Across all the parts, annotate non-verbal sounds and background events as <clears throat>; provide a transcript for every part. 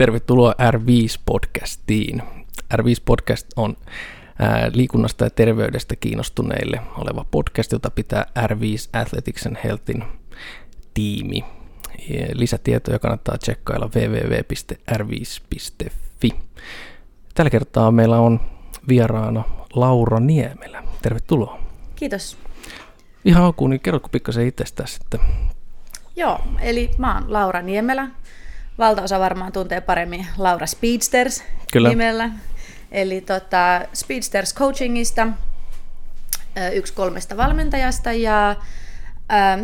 Tervetuloa R5-podcastiin. R5-podcast on ää, liikunnasta ja terveydestä kiinnostuneille oleva podcast, jota pitää R5 Athletics and Healthin tiimi. Ja lisätietoja kannattaa tsekkailla www.r5.fi. Tällä kertaa meillä on vieraana Laura Niemelä. Tervetuloa. Kiitos. Ihan alkuun, niin kerrotko pikkasen itsestäsi sitten? Joo, eli mä oon Laura Niemelä. Valtaosa varmaan tuntee paremmin Laura Speedsters Kyllä. nimellä. Eli tota, Speedsters Coachingista, yksi kolmesta valmentajasta ja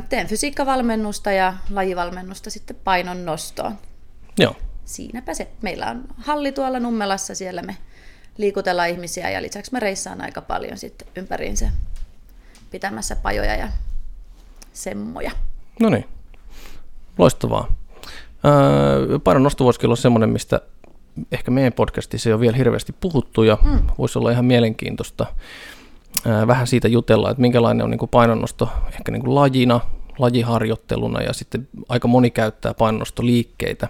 teen fysiikkavalmennusta ja lajivalmennusta sitten painon nostoon. Joo. Siinäpä se. Meillä on halli tuolla Nummelassa, siellä me liikutellaan ihmisiä ja lisäksi mä reissaan aika paljon sitten ympäriinsä pitämässä pajoja ja semmoja. No niin, loistavaa. Öö, painon nosto voisi olla semmoinen, mistä ehkä meidän podcastissa ei ole vielä hirveästi puhuttu ja mm. voisi olla ihan mielenkiintoista öö, vähän siitä jutella, että minkälainen on niin kuin painonnosto ehkä niin kuin lajina, lajiharjoitteluna ja sitten aika moni käyttää painonnostoliikkeitä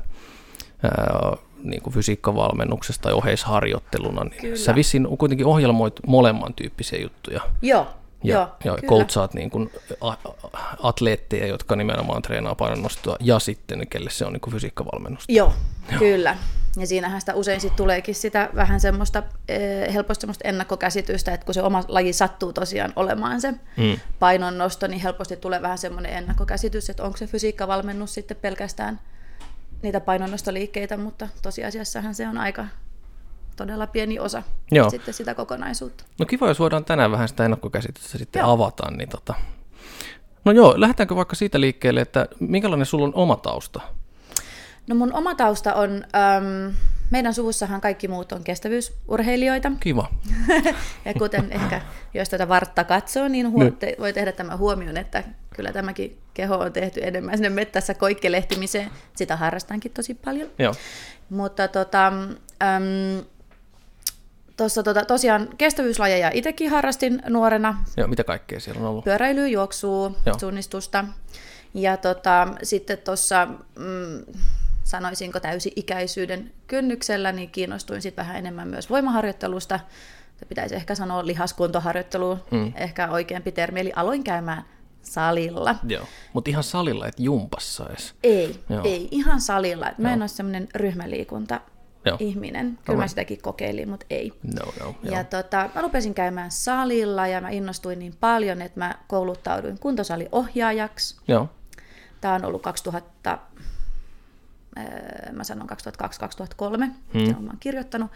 öö, niin kuin fysiikkavalmennuksesta tai oheisharjoitteluna. Niin Kyllä. sä vissiin kuitenkin ohjelmoit molemman tyyppisiä juttuja. Joo, Ja, joo, ja kyllä. coachaat niin kuin atleetteja, jotka nimenomaan treenaa painonnostoa, ja sitten kelle se on niin kuin fysiikkavalmennusta. Joo, kyllä. Ja siinähän sitä usein sit tuleekin sitä vähän semmoista, eh, helposti semmoista ennakkokäsitystä, että kun se oma laji sattuu tosiaan olemaan se Mm. painonnosto, niin helposti tulee vähän semmoinen ennakkokäsitys, että onko se fysiikkavalmennus sitten pelkästään niitä painonnostoliikkeitä, mutta tosiasiassahan se on aika todella pieni osa Joo. sitten sitä kokonaisuutta. No kiva, jos voidaan tänään vähän sitä ennakkokäsitystä sitten Joo. avata. Niin tota. No joo, lähdetäänkö vaikka siitä liikkeelle, että minkälainen sulla on oma tausta? No mun oma tausta on, äm, meidän suvussahan kaikki muut on kestävyysurheilijoita. Kiva. <laughs> Ja kuten ehkä, jos tätä vartta katsoo, niin huo- te- voi tehdä tämän huomion, että kyllä tämäkin keho on tehty enemmän sinne mettässä koikkelehtimiseen. Sitä harrastankin tosi paljon. Joo. Mutta tota, äm, tossa, tota, tosiaan kestävyyslajeja itsekin harrastin nuorena. joo, mitä kaikkea siellä on ollut? Pyöräilyä, juoksua, Joo. suunnistusta. Ja tota, sitten tuossa, mm, sanoisinko täysi-ikäisyyden kynnyksellä, niin kiinnostuin sitten vähän enemmän myös voimaharjoittelusta. Pitäisi ehkä sanoa lihaskuntoharjoittelu, Mm. ehkä oikeampi termi, eli aloin käymään salilla. Joo, mutta ihan salilla, että jumpassa edes. Ei, Joo. ei, ihan salilla. Et Mä en Joo. ole semmoinen ryhmäliikunta Joo. ihminen. Kyllä mä Alright. sitäkin kokeilin, mutta ei. No, no, joo. Ja tota, mä rupesin käymään salilla ja mä innostuin niin paljon, että mä kouluttauduin kuntosaliohjaajaksi. joo. Tämä on ollut 2000, öö, mä sanon 2002-2003, Hmm. hmm. mä oon kirjoittanut.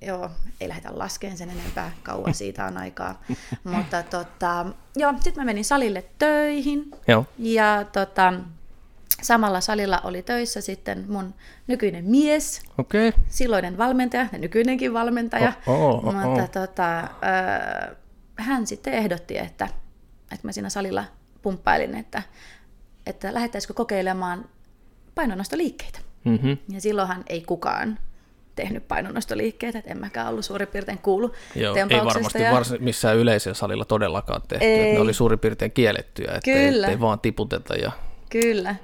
Joo, ei lähdetä laskeen sen enempää, kauan siitä on aikaa. <laughs> Mutta tota, joo, sitten mä menin salille töihin Joo. ja tota, samalla salilla oli töissä sitten mun nykyinen mies. Okay. silloinen valmentaja ja nykyinenkin valmentaja. Oh, oh, oh, Mutta oh. tota, hän sitten ehdotti, että, että mä siinä salilla pumppailin, että, että lähettäisikö kokeilemaan painonnostoliikkeitä. Mm-hmm. Ja silloinhan ei kukaan tehnyt painonnostoliikkeitä, että en mäkään ollut suurin piirtein kuulu Joo, ei varmasti ja... varsin missään yleisellä salilla todellakaan tehty. Että Ei. ne oli suurin piirtein kiellettyjä, että Kyllä. ei vaan tiputeta. Ja... Kyllä.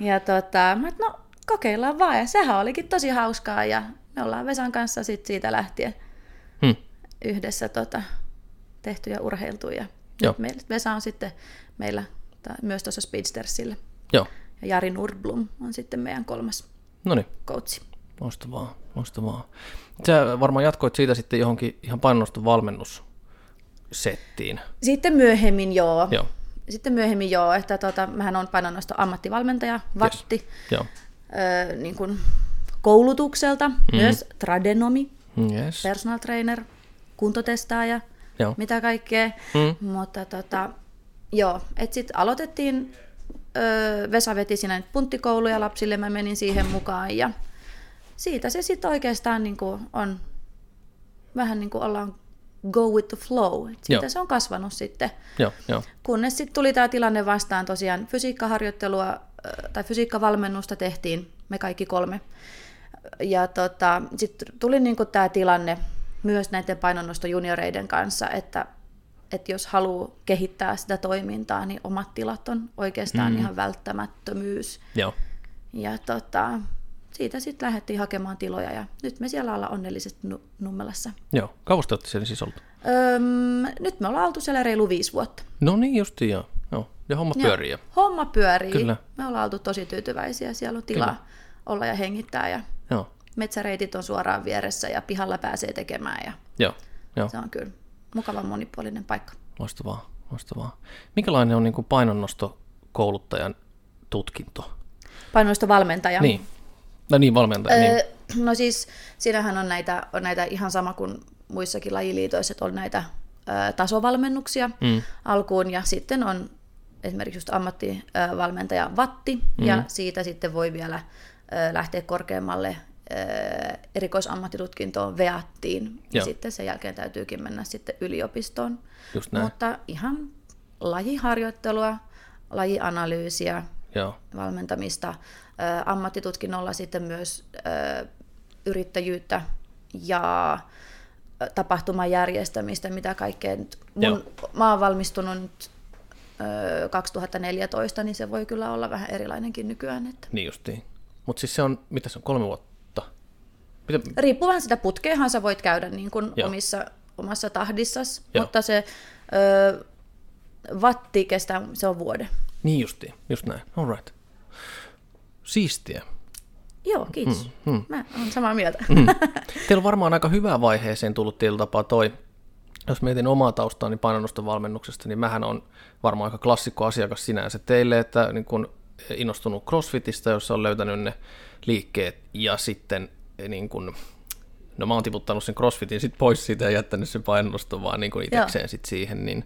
Ja tota, mä et, no kokeillaan vaan, ja sehän olikin tosi hauskaa, ja me ollaan Vesan kanssa sit siitä lähtien Hmm. yhdessä tota, tehty ja urheiltu. Ja Joo. nyt meillä, Vesa on sitten meillä ta, myös tuossa Speedstersillä. Joo, Ja Jari Nordblom on sitten meidän kolmas no niin. coachi. Loistavaa, loistavaa. Sä varmaan jatkoit siitä sitten johonkin ihan painonnoston valmennussettiin. Sitten myöhemmin joo. Joo, Sitten myöhemmin joo, että tota, mähän on painonnosto ammattivalmentaja, Vatti, joo. öö, niin kuin koulutukselta, mm. myös tradenomi, Yes. personal trainer, kuntotestaaja, Joo. mitä kaikkea. Mm. Mutta tota, joo, että sitten aloitettiin, öö, Vesa veti siinä punttikouluja lapsille, mä menin siihen mukaan ja siitä se sitten oikeastaan niinku on vähän niin kuin ollaan go with the flow. Siitä Joo. se on kasvanut sitten. Joo, joo. Kunnes sitten tuli tämä tilanne vastaan tosiaan fysiikkaharjoittelua tai fysiikkavalmennusta tehtiin me kaikki kolme. Ja tota, sitten tuli niinku tämä tilanne myös näiden painonnostojunioreiden kanssa, että, että jos haluaa kehittää sitä toimintaa, niin omat tilat on oikeastaan mm. ihan välttämättömyys. Joo. Ja tota, siitä sitten lähdettiin hakemaan tiloja ja nyt me siellä ollaan onnellisesti nu- Nummelassa. Joo, kauas te olette siellä siis oltu? Öm, nyt me ollaan oltu siellä reilu viisi vuotta. No niin, justiin joo. joo. Ja homma Joo. pyörii. Ja, Homma pyörii. Kyllä. Me ollaan oltu tosi tyytyväisiä. Siellä on tilaa Kyllä. olla ja hengittää ja joo, metsäreitit on suoraan vieressä ja pihalla pääsee tekemään ja joo, joo. se on kyllä mukavan monipuolinen paikka. Loistavaa, loistavaa. Minkälainen on niin kuin painonnostokouluttajan tutkinto? Painoistovalmentaja. Niin. No niin, valmentaja. niin. Öö, no siis siinähän on näitä, on näitä ihan sama kuin muissakin lajiliitoissa, että on näitä ö, tasovalmennuksia mm. alkuun ja sitten on esimerkiksi just ammattivalmentaja Vatti mm. ja siitä sitten voi vielä ö, lähteä korkeammalle ö, erikoisammattitutkintoon VEATtiin ja Joo. sitten sen jälkeen täytyykin mennä sitten yliopistoon. Just näin. Mutta ihan lajiharjoittelua, lajianalyysiä, Joo, valmentamista, ammattitutkinnolla sitten myös yrittäjyyttä ja tapahtuman järjestämistä, mitä kaikkea nyt. Joo. Mun, mä oon valmistunut nyt, ö, 2014, niin se voi kyllä olla vähän erilainenkin nykyään. Että. niin justiin. Mutta siis se on, mitä se on, kolme vuotta? Mitä, Riippuvan sitä putkeahan sä voit käydä niin kuin Joo. omissa, omassa tahdissas, Joo. mutta se ö, vatti kestää, se on vuoden. niin justiin, just näin. All right. Siistiä. Joo, kiitos. Mm, mm. Mä oon samaa mieltä. Mm. <laughs> Teillä on varmaan aika hyvään vaiheeseen tullut tietyllä tapaa toi, jos mietin omaa taustaani painonnoston valmennuksesta, niin mähän on varmaan aika klassikko asiakas sinänsä teille, että niin kun innostunut CrossFitistä, jossa on löytänyt ne liikkeet ja sitten niin kun, no mä oon tiputtanut sen CrossFitin sit pois siitä ja jättänyt sen painonnoston vaan niin itsekseen sit siihen, niin,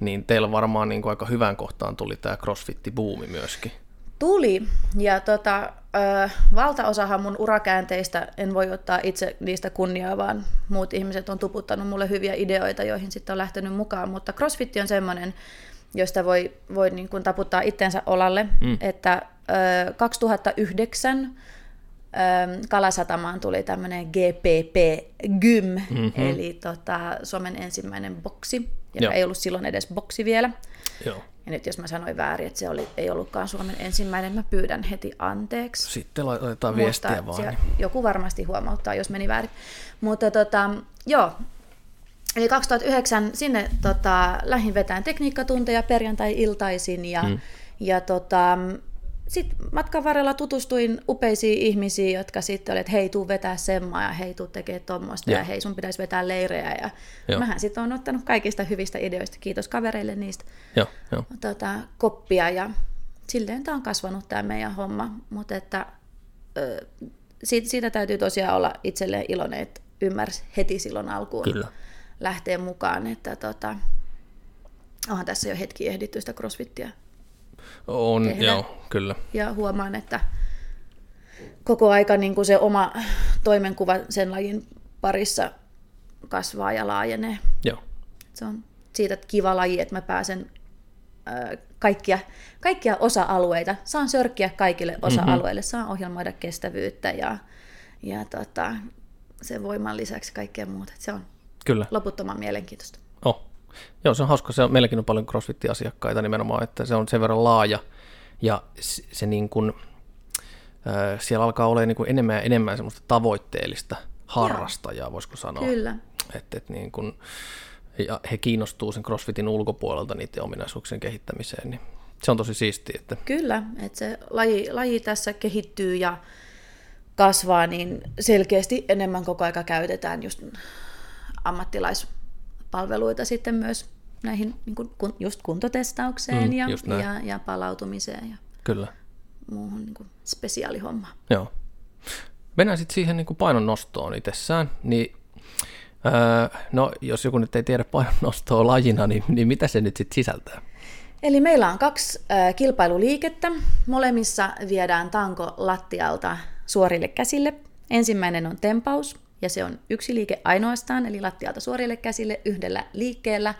niin teillä varmaan niin aika hyvään kohtaan tuli tämä CrossFit-buumi myöskin. Tuli, ja tota, ö, valtaosahan mun urakäänteistä, en voi ottaa itse niistä kunniaa, vaan muut ihmiset on tuputtanut mulle hyviä ideoita, joihin sitten on lähtenyt mukaan, mutta CrossFit on semmoinen, josta voi, voi niin kuin taputtaa itsensä olalle, mm. että ö, 2009 ö, Kalasatamaan tuli tämmöinen GPP Gym, mm-hmm. eli tota, Suomen ensimmäinen boksi, joka Joo. ei ollut silloin edes boksi vielä. Joo. Ja nyt jos mä sanoin väärin, että se oli, ei ollutkaan Suomen ensimmäinen, mä pyydän heti anteeksi. Sitten laitetaan viestiä Mutta vaan. Niin. Joku varmasti huomauttaa, jos meni väärin. Mutta tota, joo, eli 2009 sinne tota, lähdin vetään tekniikkatunteja perjantai-iltaisin ja, mm. ja tota, sitten matkan varrella tutustuin upeisiin ihmisiin, jotka sitten olivat, että hei, tuu vetää semmaa ja hei, tuu tekee tuommoista ja Joo. hei, sun pitäisi vetää leirejä. Ja Joo. mähän sitten olen ottanut kaikista hyvistä ideoista, kiitos kavereille niistä Joo, joo. tota, koppia ja silleen tämä on kasvanut tämä meidän homma, mutta että ö, siitä, siitä täytyy tosiaan olla itselleen iloinen, että ymmärsi heti silloin alkuun Kyllä. lähteä mukaan, että tota, onhan tässä jo hetki ehditty sitä crossfittiä On, tehdä. joo, kyllä. ja huomaan, että koko aika niin kuin se oma toimenkuva sen lajin parissa kasvaa ja laajenee. Joo, Se on siitä kiva laji, että mä pääsen ö, kaikkia, kaikkia osa-alueita, saan sörkkiä kaikille osa-alueille, saan ohjelmoida kestävyyttä ja, ja tota, sen voiman lisäksi kaikkea muuta. Se on kyllä. loputtoman mielenkiintoista. Joo, se on hauska. Se on, meilläkin on paljon CrossFit-asiakkaita nimenomaan, että se on sen verran laaja ja se, se niin kuin, äh, siellä alkaa olla niin kuin enemmän ja enemmän semmoista tavoitteellista harrastajaa, voisiko sanoa. Kyllä. Et, et niin kuin, ja he kiinnostuu sen CrossFitin ulkopuolelta niiden ominaisuuksien kehittämiseen, niin se on tosi siistiä. Että, Kyllä, että se laji, laji tässä kehittyy ja kasvaa, niin selkeästi enemmän koko aika käytetään just ammattilaispalveluita sitten myös näihin niin kuin, just kuntotestaukseen Mm, ja, just näin. ja, ja palautumiseen ja kyllä, muuhun niin kuin spesiaalihommaan. joo. Mennään sitten siihen niin kuin painon nostoon itsessään, niin öö, no jos joku nyt ei tiedä painon nostoa lajina, niin, niin mitä se nyt sitten sisältää? Eli meillä on kaksi äh, kilpailuliikettä. Molemmissa viedään tanko lattialta suorille käsille. Ensimmäinen on tempaus, ja se on yksi liike ainoastaan, eli lattialta suorille käsille yhdellä liikkeellä.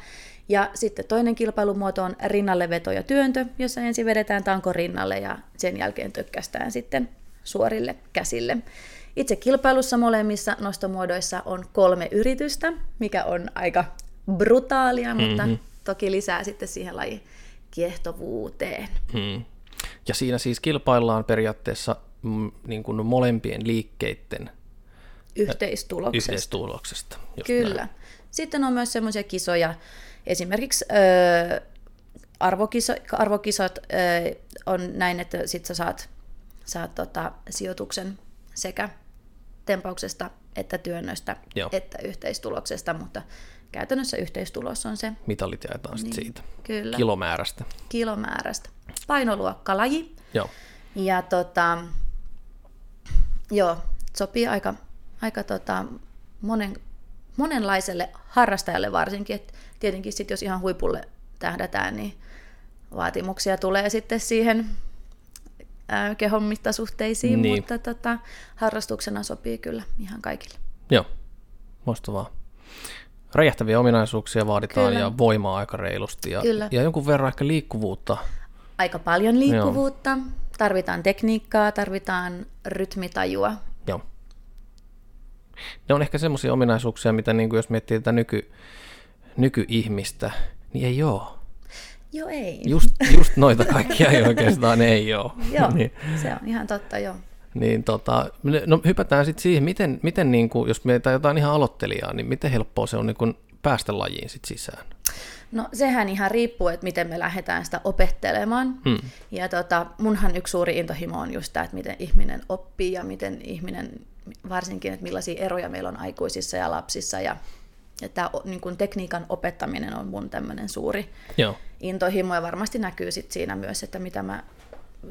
Ja sitten toinen kilpailumuoto on rinnalleveto ja työntö, jossa ensin vedetään tanko rinnalle ja sen jälkeen tökkästään sitten suorille käsille. Itse kilpailussa molemmissa nostomuodoissa on kolme yritystä, mikä on aika brutaalia, mutta mm-hmm. toki lisää sitten siihen lajin kiehtovuuteen. Hmm. Ja siinä siis kilpaillaan periaatteessa mm, niin kuin molempien liikkeiden Yhteistuloksesta. yhteistuloksesta. Kyllä. näin. Sitten on myös semmoisia kisoja, esimerkiksi ö, arvokiso, arvokisat ö, on näin, että sit sä saat, saat tota, sijoituksen sekä tempauksesta että työnnöstä Joo. että yhteistuloksesta, mutta käytännössä yhteistulos on se Mitalit jaetaan Niin, siitä kyllä. kilomäärästä. kilomäärästä. Painoluokkalaji. Joo. Ja tota, joo, sopii aika, aika tota, monen, monenlaiselle harrastajalle varsinkin. Et tietenkin sit, jos ihan huipulle tähdätään, niin vaatimuksia tulee sitten siihen ää, kehon mittasuhteisiin, Niin. mutta tota, harrastuksena sopii kyllä ihan kaikille. Joo, loistavaa. Räjähtäviä ominaisuuksia vaaditaan Kyllä. ja voimaa aika reilusti ja, Kyllä. ja jonkun verran ehkä liikkuvuutta. Aika paljon liikkuvuutta, tarvitaan tekniikkaa, tarvitaan rytmitajua. Joo. Ne on ehkä semmoisia ominaisuuksia, mitä niin kuin jos miettii tätä nyky, nykyihmistä, niin ei ole. Joo, ei. Just, just noita kaikkia ei oikeastaan ei ole. <laughs> Joo, niin, se on ihan totta, joo. niin tota, no hypätään sitten siihen, miten, miten niin kuin, jos mietitään jotain ihan aloittelijaa, niin miten helppoa se on niin kuin päästä lajiin sit sisään. No sehän ihan riippuu, että miten me lähdetään sitä opettelemaan. Hmm. Ja tota, munhan yksi suuri intohimo on just tämä, että miten ihminen oppii ja miten ihminen, varsinkin, että millaisia eroja meillä on aikuisissa ja lapsissa. Ja, ja tämä niin kuin tekniikan opettaminen on mun tämmöinen suuri Joo, intohimo ja varmasti näkyy sit siinä myös, että mitä mä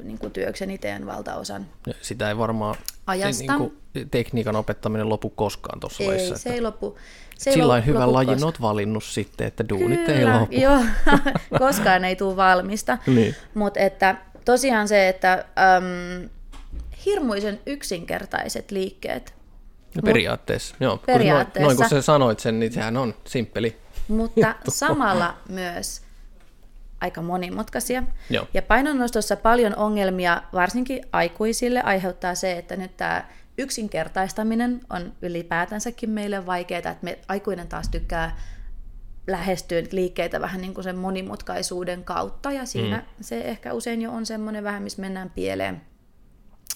niin kuin työkseni teen valtaosan. Sitä ei varmaan Ajasta. Niin kuin, tekniikan opettaminen lopu koskaan tuossa Ei, lajissa. se ei lopu. Se ei Sillä lo- hyvä lopu lajin oot valinnut sitten, että duunit ei Kyllä, lopu. Joo, <laughs> <laughs> koskaan ei tule valmista. Niin. Mutta että tosiaan se, että äm, hirmuisen yksinkertaiset liikkeet, No periaatteessa, joo. Kun Periaatteessa. Noin, noin kun sä sanoit sen, niin sehän on simppeli. mutta <laughs> samalla myös aika monimutkaisia. Joo. Ja painonnostossa paljon ongelmia, varsinkin aikuisille, aiheuttaa se, että nyt tämä yksinkertaistaminen on ylipäätänsäkin meille vaikeaa, että me aikuinen taas tykkää lähestyä liikkeitä vähän niin kuin sen monimutkaisuuden kautta, ja siinä mm. se ehkä usein jo on semmoinen vähän, missä mennään pieleen.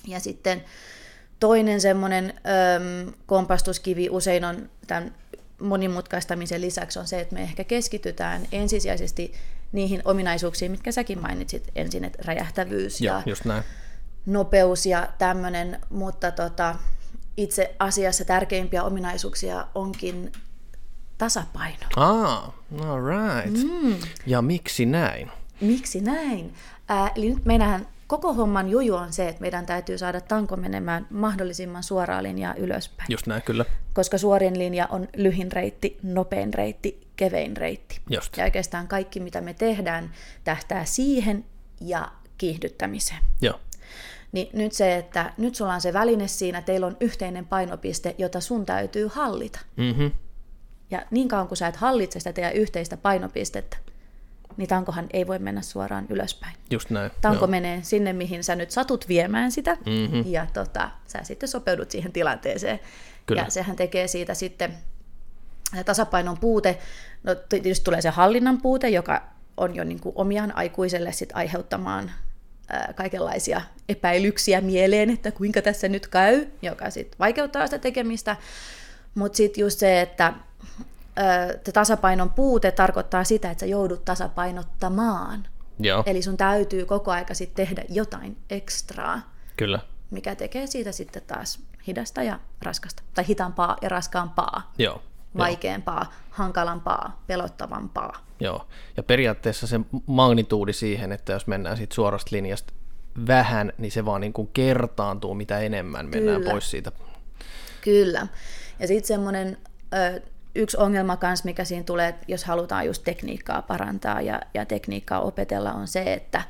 Ja sitten toinen semmoinen äm, kompastuskivi usein on tämän monimutkaistamisen lisäksi on se, että me ehkä keskitytään ensisijaisesti niihin ominaisuuksiin, mitkä säkin mainitsit ensin, että räjähtävyys Joo, ja just näin. nopeus ja tämmöinen, mutta tota, itse asiassa tärkeimpiä ominaisuuksia onkin tasapaino. Ah, all right. Mm. Ja miksi näin? Miksi näin? Ää, eli nyt meidän koko homman juju on se, että meidän täytyy saada tanko menemään mahdollisimman suoraa linjaa ylöspäin. Just näin, kyllä. Koska suorin linja on lyhin reitti, nopein reitti, kevein reitti. Just. Ja oikeastaan kaikki, mitä me tehdään, tähtää siihen ja kiihdyttämiseen. Joo. Niin nyt se, että nyt sulla on se väline siinä, teillä on yhteinen painopiste, jota sun täytyy hallita. Mm-hmm. Ja niin kauan kuin sä et hallitse sitä teidän yhteistä painopistettä, niin tankohan ei voi mennä suoraan ylöspäin. Just näin. Tanko Joo. menee sinne, mihin sä nyt satut viemään sitä, Mhm. mm-hmm. ja tota, sä sitten sopeudut siihen tilanteeseen. Kyllä. Ja sehän tekee siitä sitten tasapainon puute, no tietysti tulee se hallinnan puute, joka on jo niin kuin omiaan aikuiselle sit aiheuttamaan ää, kaikenlaisia epäilyksiä mieleen, että kuinka tässä nyt käy, joka sitten vaikeuttaa sitä tekemistä. Mutta sitten just se, että tasapainon puute tarkoittaa sitä, että sä joudut tasapainottamaan. Joo, Eli sun täytyy koko aika sit tehdä jotain ekstraa, kyllä. mikä tekee siitä sitten taas hidasta ja raskasta. Tai hitaampaa ja raskaampaa, Joo. vaikeampaa, hankalampaa, pelottavampaa. Joo. Ja periaatteessa se magnituudi siihen, että jos mennään siitä suorasta linjasta vähän, niin se vaan niin kuin kertaantuu, mitä enemmän mennään Kyllä. pois siitä. Kyllä. Ja sitten semmoinen yksi ongelma kanssa, mikä siinä tulee, että jos halutaan just tekniikkaa parantaa ja, ja tekniikkaa opetella, on se, että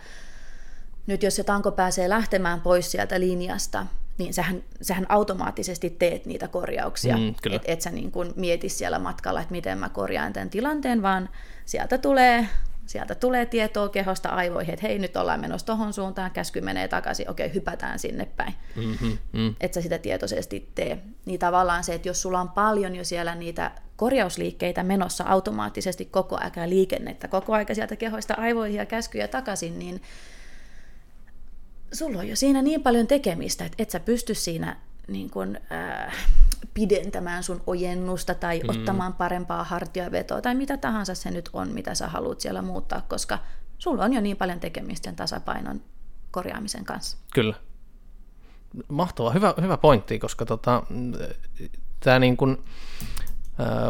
nyt jos se tanko pääsee lähtemään pois sieltä linjasta, niin sähän, sähän automaattisesti teet niitä korjauksia. Mm, kyllä. et, et sä niin kuin mieti siellä matkalla, että miten mä korjaan tämän tilanteen, vaan sieltä tulee, sieltä tulee tietoa kehosta aivoihin, että hei, nyt ollaan menossa tohon suuntaan, käsky menee takaisin, okei, hypätään sinne päin Mm-hmm. Mm. että sä sitä tietoisesti tee. Niin tavallaan se, että jos sulla on paljon jo siellä niitä korjausliikkeitä menossa automaattisesti koko aika liikennettä, koko aika sieltä kehoista aivoihin ja käskyjä takaisin, niin sulla on jo siinä niin paljon tekemistä, että et sä pysty siinä niin kun, äh, pidentämään sun ojennusta tai mm. ottamaan parempaa hartiavetoa tai mitä tahansa se nyt on, mitä sä haluat siellä muuttaa, koska sulla on jo niin paljon tekemistä sen tasapainon korjaamisen kanssa. Kyllä. Mahtava, hyvä, hyvä pointti, koska tota, tämä niin kun,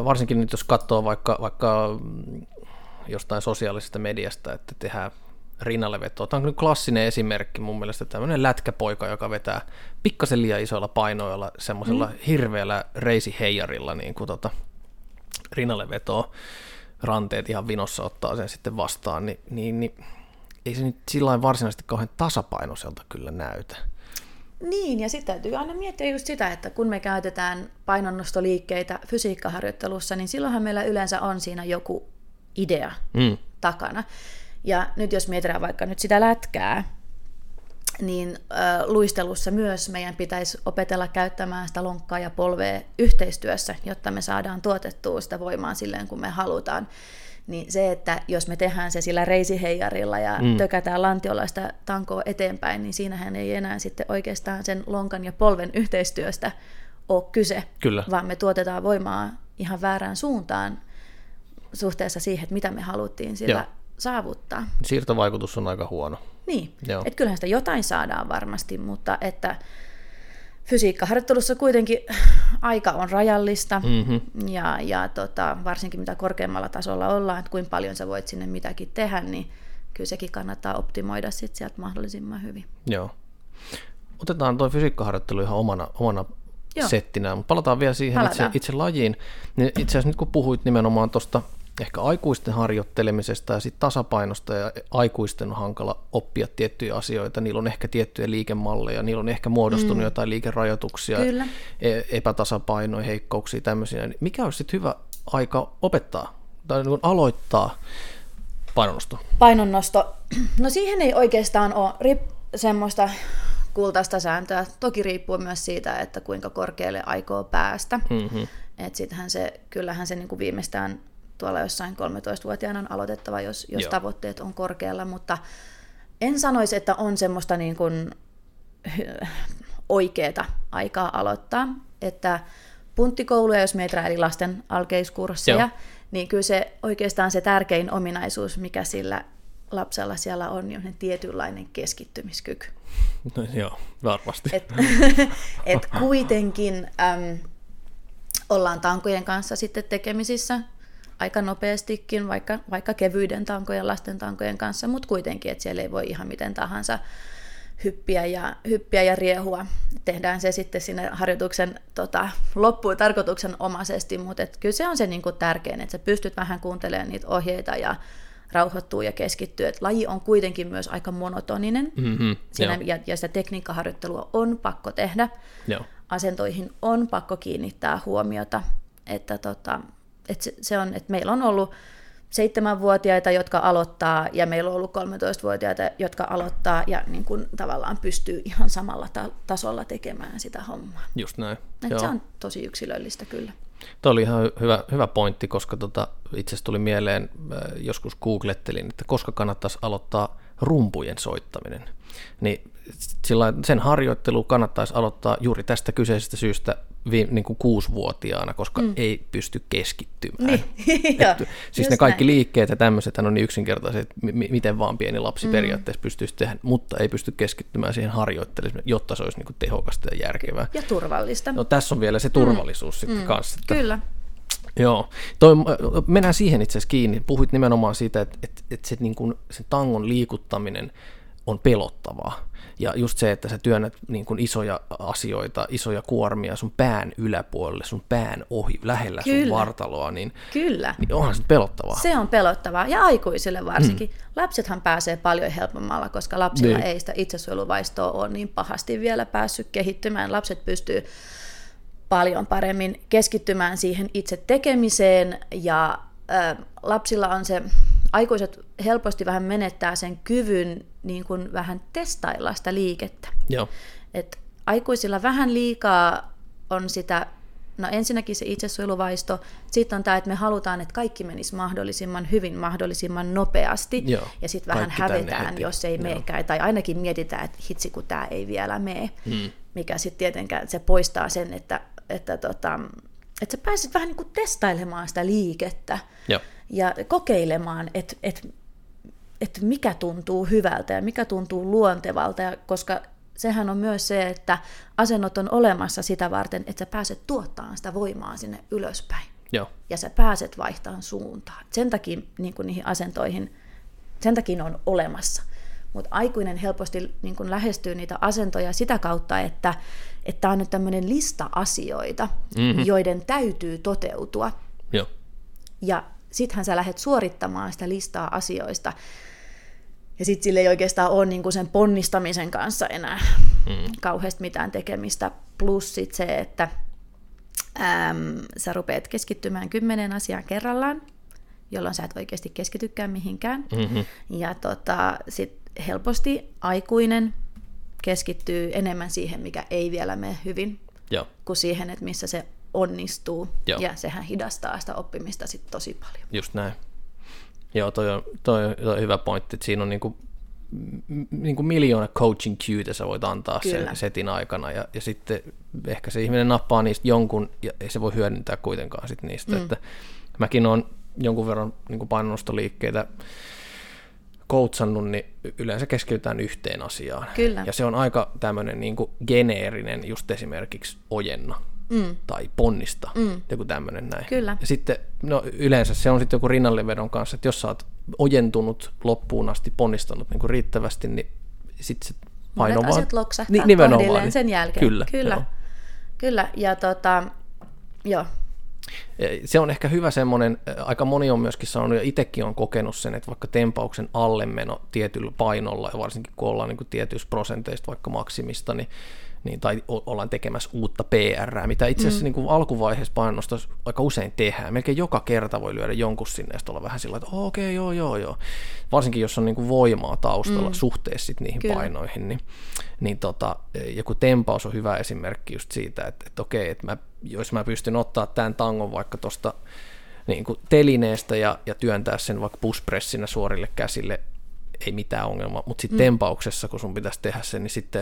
varsinkin nyt jos katsoo vaikka, vaikka jostain sosiaalisesta mediasta, että tehdään rinnalle vetoa. Tämä on klassinen esimerkki mun mielestä, tämmöinen lätkäpoika, joka vetää pikkasen liian isoilla painoilla, semmoisella mm. hirveällä reisiheijarilla niin kuin tota, rinnalle vetoa, ranteet ihan vinossa ottaa sen sitten vastaan, niin, niin, niin ei se nyt sillä varsinaisesti kauhean tasapainoiselta kyllä näytä. Niin, ja sitten täytyy aina miettiä just sitä, että kun me käytetään painonnostoliikkeitä fysiikkaharjoittelussa, niin silloinhan meillä yleensä on siinä joku idea mm. takana. Ja nyt jos mietitään vaikka nyt sitä lätkää, niin äh, luistelussa myös meidän pitäisi opetella käyttämään sitä lonkkaa ja polvea yhteistyössä, jotta me saadaan tuotettua sitä voimaa silleen, kun me halutaan. Niin se, että jos me tehdään se sillä reisiheijarilla ja mm. tökätään lantiolaista tankoa eteenpäin, niin siinähän ei enää sitten oikeastaan sen lonkan ja polven yhteistyöstä ole kyse, Kyllä. vaan me tuotetaan voimaa ihan väärään suuntaan suhteessa siihen, että mitä me haluttiin sillä Joo. saavuttaa. Siirtovaikutus on aika huono. Niin, että kyllähän sitä jotain saadaan varmasti, mutta että fysiikkaharjoittelussa kuitenkin <sighs> aika on rajallista mm-hmm. ja, ja tota, varsinkin mitä korkeammalla tasolla ollaan, että kuinka paljon sä voit sinne mitäkin tehdä, niin kyllä sekin kannattaa optimoida sit sieltä mahdollisimman hyvin. Joo. Otetaan tuo fysiikkaharjoittelu ihan omana, omana settinä, mutta palataan vielä siihen itse, itse lajiin. Niin itse asiassa nyt kun puhuit nimenomaan tuosta ehkä aikuisten harjoittelemisesta ja sitten tasapainosta ja aikuisten on hankala oppia tiettyjä asioita, niillä on ehkä tiettyjä liikemalleja, niillä on ehkä muodostunut mm. jotain liikerajoituksia, Kyllä. E- epätasapainoja, heikkouksia, tämmöisiä. Mikä olisi sitten hyvä aika opettaa tai niin aloittaa painonnosto? Painonnosto. No siihen ei oikeastaan ole rip- semmoista kultaista sääntöä. Toki riippuu myös siitä, että kuinka korkealle aikoo päästä. Mm-hmm. Et sittenhän se, kyllähän se niin kuin viimeistään tuolla jossain 13-vuotiaana on aloitettava, jos, jos tavoitteet on korkealla, mutta en sanoisi, että on semmoista niin kuin oikeaa aikaa aloittaa, että punttikouluja, jos mietitään eli lasten alkeiskursseja, Joo. niin kyllä se oikeastaan se tärkein ominaisuus, mikä sillä lapsella siellä on, niin tietynlainen keskittymiskyky. No, joo, varmasti. Et, et kuitenkin äm, ollaan tankojen kanssa sitten tekemisissä aika nopeastikin, vaikka, vaikka kevyiden tankojen, lasten tankojen kanssa, mutta kuitenkin, että siellä ei voi ihan miten tahansa hyppiä ja, hyppiä ja riehua. Tehdään se sitten sinne harjoituksen tota, loppuun tarkoituksen omaisesti, mutta et kyllä se on se niin kuin tärkein, että sä pystyt vähän kuuntelemaan niitä ohjeita ja rauhoittuu ja keskittyy. Et laji on kuitenkin myös aika monotoninen mm-hmm, siinä, ja, ja sitä tekniikkaharjoittelua on pakko tehdä. Joo. Asentoihin on pakko kiinnittää huomiota. Että tota, et se, se on, että meillä on ollut seitsemänvuotiaita, jotka aloittaa, ja meillä on ollut 13-vuotiaita, jotka aloittaa, ja niin kuin tavallaan pystyy ihan samalla ta- tasolla tekemään sitä hommaa. Just näin. Et se on tosi yksilöllistä kyllä. Tuo oli ihan hyvä, hyvä pointti, koska tota, itse asiassa tuli mieleen, äh, joskus googlettelin, että koska kannattaisi aloittaa rumpujen soittaminen. Niin sillä sen harjoittelu kannattaisi aloittaa juuri tästä kyseisestä syystä vi, niin kuin kuusivuotiaana, koska mm. ei pysty keskittymään. Niin. <laughs> Että, siis ne kaikki näin. liikkeet ja tämmöiset on niin yksinkertaiset, m- miten vaan pieni lapsi mm. periaatteessa pystyisi tehdä, mutta ei pysty keskittymään siihen harjoittelemiseen, jotta se olisi niin kuin tehokasta ja järkevää. Ja turvallista. No tässä on vielä se turvallisuus mm. sitten mm. kanssa. Että, Kyllä. Joo. Toi, mennään siihen itse asiassa kiinni. Puhuit nimenomaan siitä, että, että, että se, niin kuin, se tangon liikuttaminen on pelottavaa. Ja just se, että sä työnnät niin kuin isoja asioita, isoja kuormia sun pään yläpuolelle, sun pään ohi, lähellä Kyllä. sun vartaloa, niin, Kyllä. niin onhan se pelottavaa. Se on pelottavaa, ja aikuisille varsinkin. Mm. Lapsethan pääsee paljon helpommalla, koska lapsilla niin. ei sitä itsesuojeluvaistoa ole niin pahasti vielä päässyt kehittymään. Lapset pystyy paljon paremmin keskittymään siihen itse tekemiseen, ja ä, lapsilla on se aikuiset helposti vähän menettää sen kyvyn niin kuin vähän testailla sitä liikettä. Joo. Et aikuisilla vähän liikaa on sitä No ensinnäkin se itsesuojeluvaisto, sitten on tämä, että me halutaan, että kaikki menisi mahdollisimman hyvin, mahdollisimman nopeasti, Joo, ja sitten vähän kaikki hävetään, jos ei meekään, tai ainakin mietitään, että hitsi kun tämä ei vielä mene, Hmm. mikä sitten tietenkään se poistaa sen, että, että, tota, että sä pääset vähän niin kuin testailemaan sitä liikettä Joo. ja kokeilemaan, että et, et mikä tuntuu hyvältä ja mikä tuntuu luontevalta, ja koska sehän on myös se, että asennot on olemassa sitä varten, että sä pääset tuottamaan sitä voimaa sinne ylöspäin Joo. ja sä pääset vaihtamaan suuntaa. Sen takia niin kuin niihin asentoihin, sen takia on olemassa. Mutta aikuinen helposti niin kuin lähestyy niitä asentoja sitä kautta, että tämä on nyt tämmöinen lista asioita, mm-hmm. joiden täytyy toteutua. Joo. Ja sittenhän sä lähdet suorittamaan sitä listaa asioista. Ja sitten sille ei oikeastaan ole niin kuin sen ponnistamisen kanssa enää mm. kauheasti mitään tekemistä. Plus sit se, että äm, sä rupeat keskittymään kymmeneen asiaan kerrallaan, jolloin sä et oikeasti keskitykään mihinkään. Mm-hmm. Ja tota, sit helposti aikuinen keskittyy enemmän siihen, mikä ei vielä mene hyvin, Joo. kuin siihen, että missä se onnistuu. Joo. Ja sehän hidastaa sitä oppimista sit tosi paljon. Just näin. Joo, toi on, toi on, toi on hyvä pointti, että siinä on niinku, niinku miljoona coaching cuetä sä voit antaa Kyllä. sen setin aikana, ja, ja sitten ehkä se ihminen nappaa niistä jonkun, ja ei se voi hyödyntää kuitenkaan sit niistä, mm. että mäkin olen jonkun verran niinku painonnostoliikkeitä coachannut, niin yleensä keskitytään yhteen asiaan. Kyllä. Ja se on aika tämmöinen niinku geneerinen, just esimerkiksi ojenna mm. tai ponnista, mm. joku tämmöinen näin. Kyllä. Ja sitten no, yleensä se on sitten joku rinnallevedon kanssa, että jos sä oot ojentunut loppuun asti, ponnistanut niin kuin riittävästi, niin sitten se paino Monet vaan... asiat loksahtaa nimenomaan, niin- sen jälkeen. Kyllä, Kyllä. joo. Kyllä. Ja tota, joo. Se on ehkä hyvä semmoinen, aika moni on myöskin sanonut, ja itsekin on kokenut sen, että vaikka tempauksen allemeno tietyllä painolla, ja varsinkin kun ollaan niin kuin tietyistä prosenteista vaikka maksimista, niin, niin, tai ollaan tekemässä uutta PR, mitä itse asiassa mm. niin kuin alkuvaiheessa painonnosta aika usein tehdään. Melkein joka kerta voi lyödä jonkun sinne, ja olla vähän sillä että okei, okay, joo, joo, joo. Varsinkin jos on niin kuin voimaa taustalla mm. suhteessa sit niihin Kyllä. painoihin, niin, niin tota, joku tempaus on hyvä esimerkki just siitä, että, että okei, että mä, jos mä pystyn ottaa tämän tangon vaikka tuosta niin kuin telineestä ja, ja työntää sen vaikka pushpressinä suorille käsille, ei mitään ongelmaa, mutta sitten mm. tempauksessa, kun sun pitäisi tehdä sen, niin sitten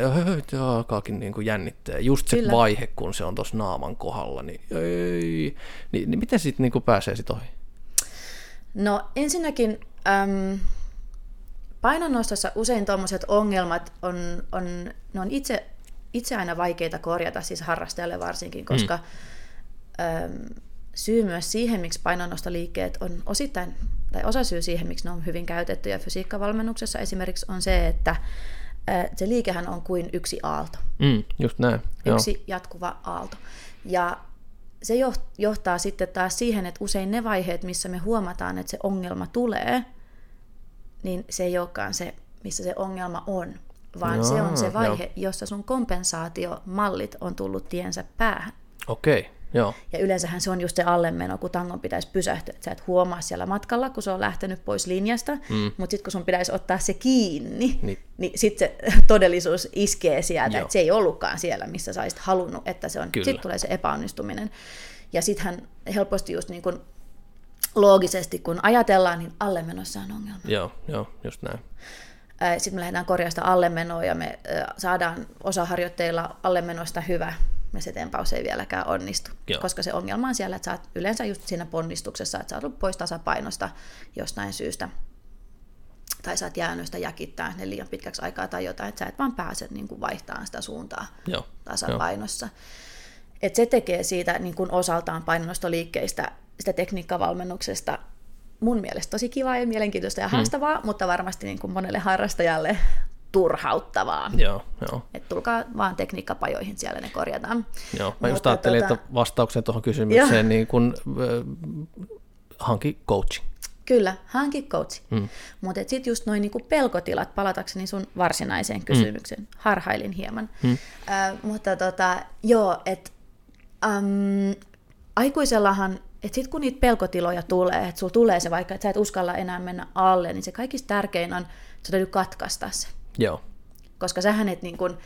se alkaakin niin kuin jännittää. Just se Kyllä. vaihe, kun se on tuossa naaman kohdalla, niin ei. Niin, niin miten sitten niin pääsee sit ohi? No ensinnäkin äm, painonnostossa usein tuommoiset ongelmat on, on, ne on itse, itse aina vaikeita korjata, siis harrastajalle varsinkin, koska mm. äm, syy myös siihen, miksi painonnostoliikkeet on osittain, tai osa syy siihen, miksi ne on hyvin käytettyjä fysiikkavalmennuksessa esimerkiksi, on se, että se liikehän on kuin yksi aalto. Mm, just näin. Joo. yksi jatkuva aalto. Ja se joht- johtaa sitten taas siihen, että usein ne vaiheet, missä me huomataan, että se ongelma tulee, niin se ei olekaan se, missä se ongelma on, vaan Jaa, se on se joo. vaihe, jossa sun kompensaatiomallit on tullut tiensä päähän. Okei, joo. Ja yleensähän se on just se allemeno, kun tangon pitäisi pysähtyä. Että sä et huomaa siellä matkalla, kun se on lähtenyt pois linjasta, mm. mutta sitten kun sun pitäisi ottaa se kiinni, Niin. niin, sitten se <laughs> todellisuus iskee sieltä, että se ei ollutkaan siellä, missä sä olisit halunnut, että se on. Sitten tulee se epäonnistuminen. Ja sittenhän helposti just niin kuin loogisesti, kun ajatellaan, niin allemenossa on ongelma. Joo, joo, just näin. Sitten me lähdetään korjaamaan sitä allemenoa ja me saadaan osaharjoitteilla allemenosta hyvä, ja se tempaus ei vieläkään onnistu. Joo. Koska se ongelma on siellä, että sä oot yleensä just siinä ponnistuksessa, että sä oot pois tasapainosta jostain syystä, tai sä oot jäänyt sitä jäkittää ne liian pitkäksi aikaa tai jotain, että sä et vaan pääse niin kuin vaihtamaan sitä suuntaa Joo, tasapainossa. Et se tekee siitä niin kuin osaltaan painonnostoliikkeistä, sitä tekniikkavalmennuksesta mun mielestä tosi kivaa ja mielenkiintoista ja haastavaa, mutta varmasti niin kuin monelle harrastajalle turhauttavaa. joo, joo. Et tulkaa vaan tekniikkapajoihin, siellä ne korjataan. Joo, mä just ajattelin, tota- että vastauksen tuohon kysymykseen, Joo. niin kun, äh, hanki coaching. Kyllä, hanki coachi. Mm. Mutta sitten just noin niinku pelkotilat, palatakseni sun varsinaiseen kysymykseen, mm. harhailin hieman. Mm. Äh, mutta tota, joo, että ähm, aikuisellahan, että sitten kun niitä pelkotiloja tulee, että sulla tulee se vaikka, että sä et uskalla enää mennä alle, niin se kaikista tärkein on, että sä täytyy katkaista se. Joo, Koska sähän et niin kuin,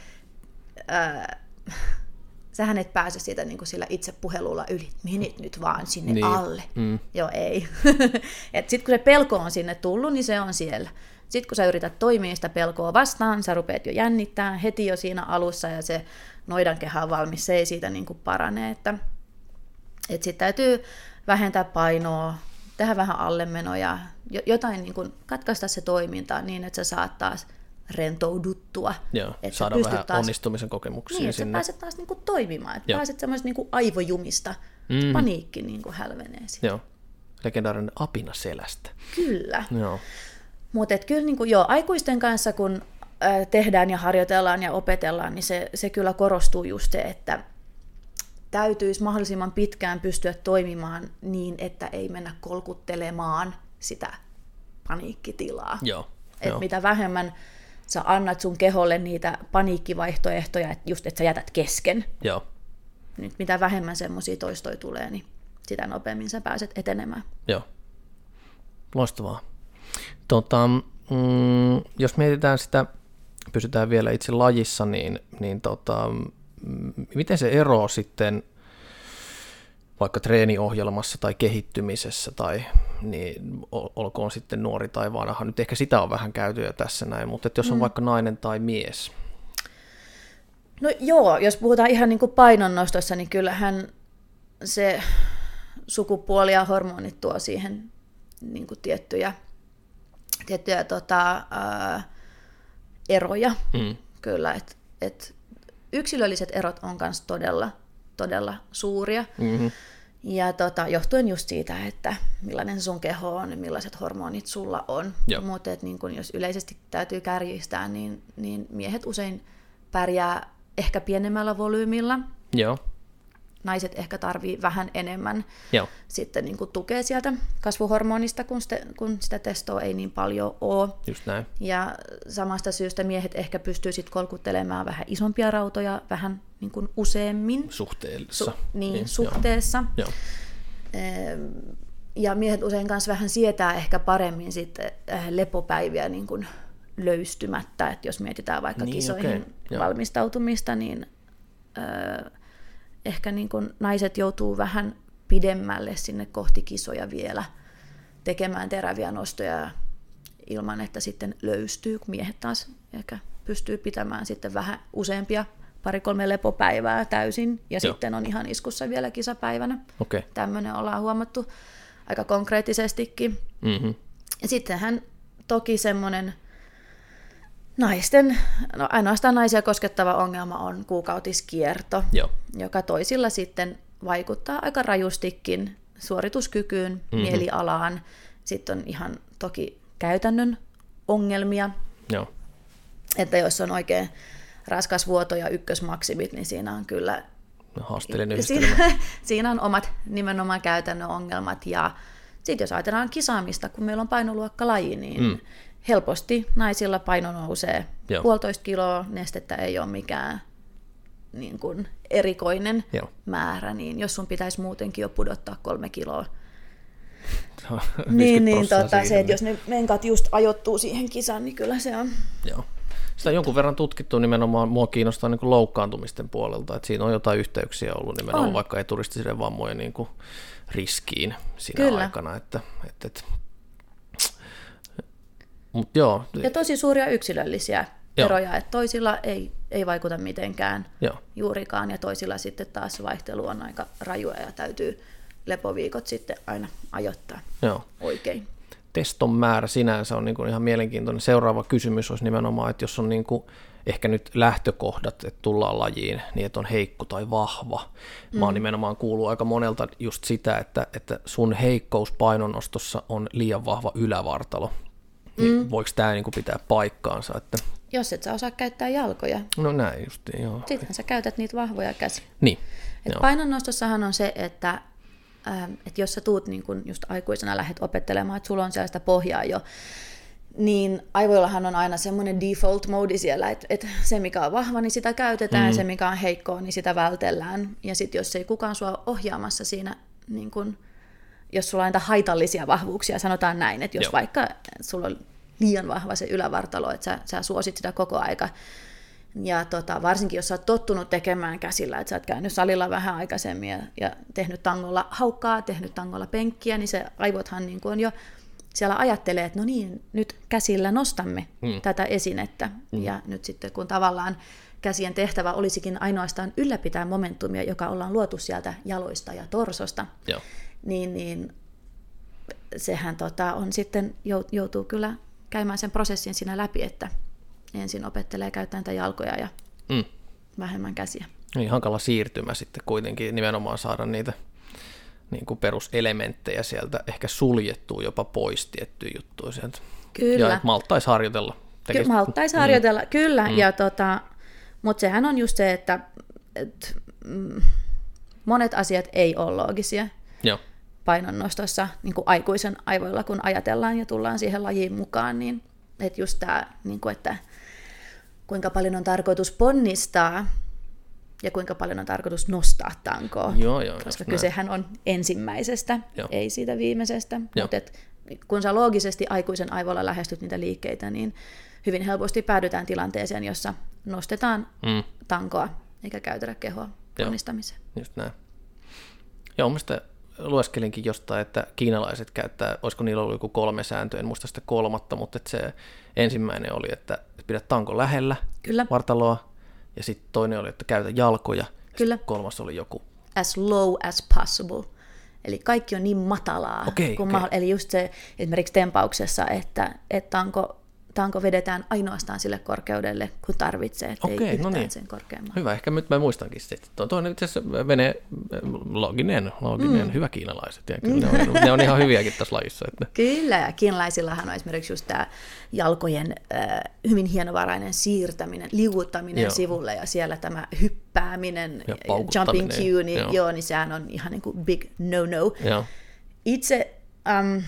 äh, <laughs> sähän et pääse siitä niin kuin sillä itse puhelulla yli, menit nyt vaan sinne Niin. alle. Mm. Joo, ei. <laughs> Sitten kun se pelko on sinne tullut, niin se on siellä. Sitten kun sä yrität toimia sitä pelkoa vastaan, sä rupeat jo jännittää heti jo siinä alussa ja se noidankehä on valmis, se ei siitä niin kuin parane. Että, että sitten täytyy vähentää painoa, tehdä vähän allemenoja, jo- jotain niin kuin katkaista se toiminta niin, että sä saat taas rentouduttua. Joo, että saada vähän taas, onnistumisen kokemuksia Niin, sinne. pääset taas niin kuin toimimaan, että pääset semmoista niin kuin aivojumista, Mm. paniikki niin kuin hälvenee siitä. Joo, legendaarinen apina selästä. Kyllä. Joo, Mutta kyllä niin kuin, joo, aikuisten kanssa, kun äh, tehdään ja harjoitellaan ja opetellaan, niin se, se kyllä korostuu just se, että täytyisi mahdollisimman pitkään pystyä toimimaan niin, että ei mennä kolkuttelemaan sitä paniikkitilaa. joo, Et joo. mitä vähemmän sä annat sun keholle niitä paniikkivaihtoehtoja, että just että sä jätät kesken, joo. nyt mitä vähemmän semmoisia toistoja tulee, niin sitä nopeammin sä pääset etenemään. Joo. Loistavaa. Tota, mm, jos mietitään sitä, pysytään vielä itse lajissa, niin, niin tota, mm, miten se ero sitten vaikka treeniohjelmassa tai kehittymisessä tai niin, ol- olkoon sitten nuori tai vanha, nyt ehkä sitä on vähän käyty jo tässä näin, mutta että jos on mm. vaikka nainen tai mies, No joo, jos puhutaan ihan niin kuin painonnostossa, niin kyllähän se sukupuoli ja hormonit tuo siihen niin kuin tiettyjä, tiettyjä tota, ää, eroja. mm. Kyllä, että et yksilölliset erot on myös todella, todella suuria. mm-hmm. Ja tota, johtuen just siitä, että millainen sun keho on, millaiset hormonit sulla on. Mutta niin kun jos yleisesti täytyy kärjistää, niin, niin miehet usein pärjää ehkä pienemmällä volyymilla. joo, Naiset ehkä tarvii vähän enemmän joo, sitten niin kuin tukea sieltä kasvuhormonista, kun sitä, kun sitä testoa ei niin paljon ole. just näin, Ja samasta syystä miehet ehkä pystyy sitten kolkuttelemaan vähän isompia rautoja vähän niin kuin useammin suhteellisessa. su- niin, joo. suhteessa. Joo, Ja miehet usein kanssa vähän sietää ehkä paremmin sitten äh, lepopäiviä niin kuin löystymättä, että jos mietitään vaikka Niin, kisoihin joo. valmistautumista, niin äh, ehkä niin kuin naiset joutuu vähän pidemmälle sinne kohti kisoja vielä tekemään teräviä nostoja ilman, että sitten löystyy, kun miehet taas ehkä pystyy pitämään sitten vähän useampia pari-kolme lepopäivää täysin, ja Joo. sitten on ihan iskussa vielä kisapäivänä. Okay. Tämmöinen ollaan huomattu aika konkreettisestikin. Mm-hmm. Ja sittenhän toki semmoinen naisten, no ainoastaan naisia koskettava ongelma on kuukautiskierto, Joo, joka toisilla sitten vaikuttaa aika rajustikin suorituskykyyn, Mhm. mm-hmm. mielialaan. Sitten on ihan toki käytännön ongelmia, joo, että jos on oikein raskas vuoto ja ykkösmaksimit, niin siinä on kyllä No, haasteellinen yhdistelmä. Siinä, <laughs> siinä on omat nimenomaan käytännön ongelmat. Ja sitten jos ajatellaan kisaamista, kun meillä on painoluokkalaji, niin mm. helposti naisilla paino nousee. Joo. Puolitoista kiloa nestettä ei ole mikään niin kuin erikoinen Joo. määrä, niin jos sun pitäisi muutenkin jo pudottaa kolme kiloa, 50 <laughs> niin, niin tota, se, että jos ne menkat just ajoittuu siihen kisaan, niin kyllä se on. Joo. Sitä on jonkun verran tutkittu nimenomaan, mua kiinnostaa niin kuin loukkaantumisten puolelta, että siinä on jotain yhteyksiä ollut nimenomaan On. vaikka eturistisen vammojen niin kuin riskiin siinä Kyllä. aikana. Että, että, että. Mutta joo, Ja tosi suuria yksilöllisiä Joo. eroja, että toisilla ei, ei vaikuta mitenkään joo, juurikaan, ja toisilla sitten taas vaihtelu on aika rajua ja täytyy lepoviikot sitten aina ajoittaa joo. oikein. Teston määrä sinänsä on niin kuin ihan mielenkiintoinen. Seuraava kysymys olisi nimenomaan, että jos on niin kuin ehkä nyt lähtökohdat, että tullaan lajiin, niin että on heikko tai vahva. Mä oon nimenomaan kuullut aika monelta just sitä, että, että sun heikkous painonnostossa on liian vahva ylävartalo. Niin mm. Voiko tämä niin kuin pitää paikkaansa? Että, Jos et sä osaa käyttää jalkoja, no näin justiin, joo. sittenhän sä käytät niitä vahvoja käsiä. Niin, Et painonnostossahan on se, että, että jos sä tuut niin kun just aikuisena lähdet opettelemaan, että sulla on sellaista pohjaa jo, niin aivoillahan on aina semmoinen default mode siellä, että, että se mikä on vahva, niin sitä käytetään, mm. se mikä on heikkoa, niin sitä vältellään. Ja sitten jos ei kukaan sua ohjaamassa siinä, niin kun, jos sulla on niitä haitallisia vahvuuksia, sanotaan näin, että jos Joo. vaikka sulla on liian vahva se ylävartalo, että sä, sä suosit sitä koko aika, Ja tota, varsinkin jos sä oot tottunut tekemään käsillä, että sä oot käynyt salilla vähän aikaisemmin ja, ja tehnyt tangolla haukkaa, tehnyt tangolla penkkiä, niin se aivothan niin kuin on jo siellä ajattelee, että no niin, nyt käsillä nostamme mm. tätä esinettä. Mm. Ja nyt sitten kun tavallaan käsien tehtävä olisikin ainoastaan ylläpitää momentumia, joka ollaan luotu sieltä jaloista ja torsosta, Joo. niin, niin sehän tota, on sitten joutuu kyllä käymään sen prosessin siinä läpi, että ensin opettelee käyttämään niitä jalkoja ja mm. vähemmän käsiä. Niin hankala siirtymä sitten kuitenkin nimenomaan saada niitä niin kuin peruselementtejä sieltä ehkä suljettua jopa pois tiettyjä juttuja sieltä. Kyllä. Ja malttaisi harjoitella. Tekis... Ky- malttaisi mm. harjoitella, kyllä. Mm. Ja tota, mutta sehän on just se, että et, mm, monet asiat ei ole loogisia. Joo. painonnostossa niin kuin aikuisen aivoilla, kun ajatellaan ja tullaan siihen lajiin mukaan, niin että just tämä, niin kuin, että kuinka paljon on tarkoitus ponnistaa ja kuinka paljon on tarkoitus nostaa tankoa. Joo, joo, koska kysehän näin. on ensimmäisestä, joo. ei siitä viimeisestä. Mutta kun sä loogisesti aikuisen aivoilla lähestyt niitä liikkeitä, niin hyvin helposti päädytään tilanteeseen, jossa nostetaan mm. tankoa eikä käytetä kehoa ponnistamiseen. Just näin. Joo, mielestäni lueskelinkin jostain, että kiinalaiset käyttää, olisiko niillä ollut joku kolme sääntöä, en muista sitä kolmatta, mutta että se ensimmäinen oli, että pidät tanko lähellä Kyllä. vartaloa, ja sitten toinen oli, että käytä jalkoja, Kyllä. kolmas oli joku... As low as possible. Eli kaikki on niin matalaa. Okay, kuin okay. Mahdoll- eli just se esimerkiksi tempauksessa, että, että tanko tanko vedetään ainoastaan sille korkeudelle, kun tarvitsee, ettei Okei, no yhtään no niin. sen korkeamman. Hyvä, ehkä nyt mä muistankin sitten. Tuo on itse asiassa vene, loginen, loginen mm. hyvä kiinalaiset. Ja kyllä ne, on, ne on ihan hyviäkin tässä lajissa. Että. Kyllä, ja kiinalaisillahan on esimerkiksi just tämä jalkojen äh, hyvin hienovarainen siirtäminen, liuuttaminen joo. sivulle ja siellä tämä hyppääminen, ja jumping cue, niin, joo. joo, niin sehän on ihan niin kuin big no-no. Joo. Itse... Um,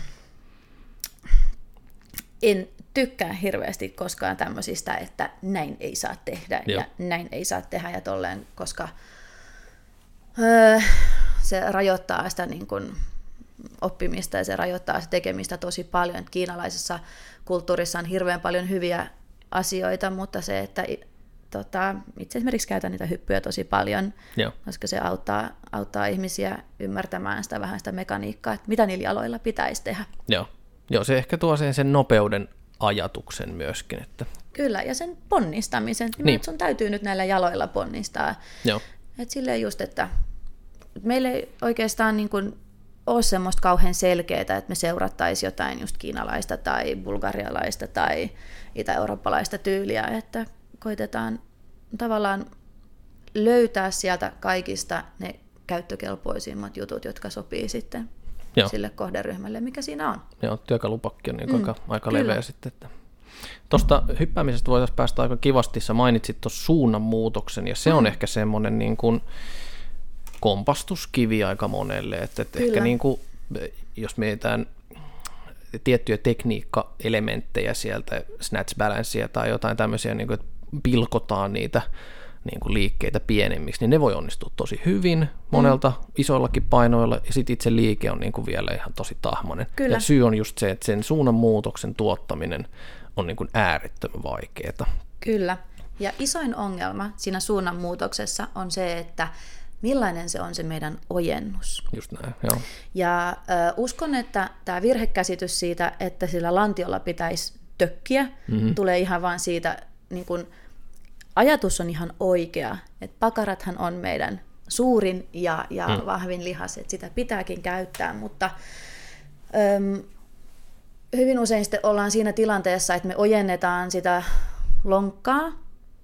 en tykkää hirveästi koskaan tämmöisistä, että näin ei saa tehdä Joo. ja näin ei saa tehdä ja tolleen, koska öö, se rajoittaa sitä niin kuin oppimista ja se rajoittaa sitä tekemistä tosi paljon. Kiinalaisessa kulttuurissa on hirveän paljon hyviä asioita, mutta se, että tota, itse esimerkiksi käytän niitä hyppyjä tosi paljon, Joo. koska se auttaa, auttaa ihmisiä ymmärtämään sitä vähän sitä mekaniikkaa, että mitä niillä aloilla pitäisi tehdä. Joo. Joo, se ehkä tuo sen, sen nopeuden ajatuksen myöskin. Että... Kyllä, ja sen ponnistamisen. Niin. Että sun täytyy nyt näillä jaloilla ponnistaa. Joo. Et silleen just, että meillä ei oikeastaan niin kuin ole semmoista kauhean selkeää, että me seurattaisiin jotain just kiinalaista tai bulgarialaista tai itä-eurooppalaista tyyliä, että koitetaan tavallaan löytää sieltä kaikista ne käyttökelpoisimmat jutut, jotka sopii sitten Joo. sille kohderyhmälle, mikä siinä on. Joo, työkalupakki on niin mm, aika, aika leveä sitten. Että. Tuosta hyppäämisestä voitaisiin päästä aika kivasti. Sä mainitsit tuossa suunnanmuutoksen, ja se mm. on ehkä semmoinen niin kuin kompastuskivi aika monelle. Että, että ehkä niin kuin, jos mietitään tiettyjä tekniikkaelementtejä sieltä, snatch balancea tai jotain tämmöisiä, niin kuin, että pilkotaan niitä niin kuin liikkeitä pienemmiksi, niin ne voi onnistua tosi hyvin monelta mm. isoillakin painoilla, ja sitten itse liike on niin kuin vielä ihan tosi tahmonen. Kyllä. Ja syy on just se, että sen suunnanmuutoksen tuottaminen on niin kuin äärettömän vaikeaa. Kyllä, ja isoin ongelma siinä suunnanmuutoksessa on se, että millainen se on se meidän ojennus. Just näin, joo. Ja äh, uskon, että tämä virhekäsitys siitä, että sillä lantiolla pitäisi tökkiä, mm-hmm. tulee ihan vaan siitä niin kun ajatus on ihan oikea, että pakarathan on meidän suurin ja, ja hmm. vahvin lihas, että sitä pitääkin käyttää, mutta öm, hyvin usein sitten ollaan siinä tilanteessa, että me ojennetaan sitä lonkkaa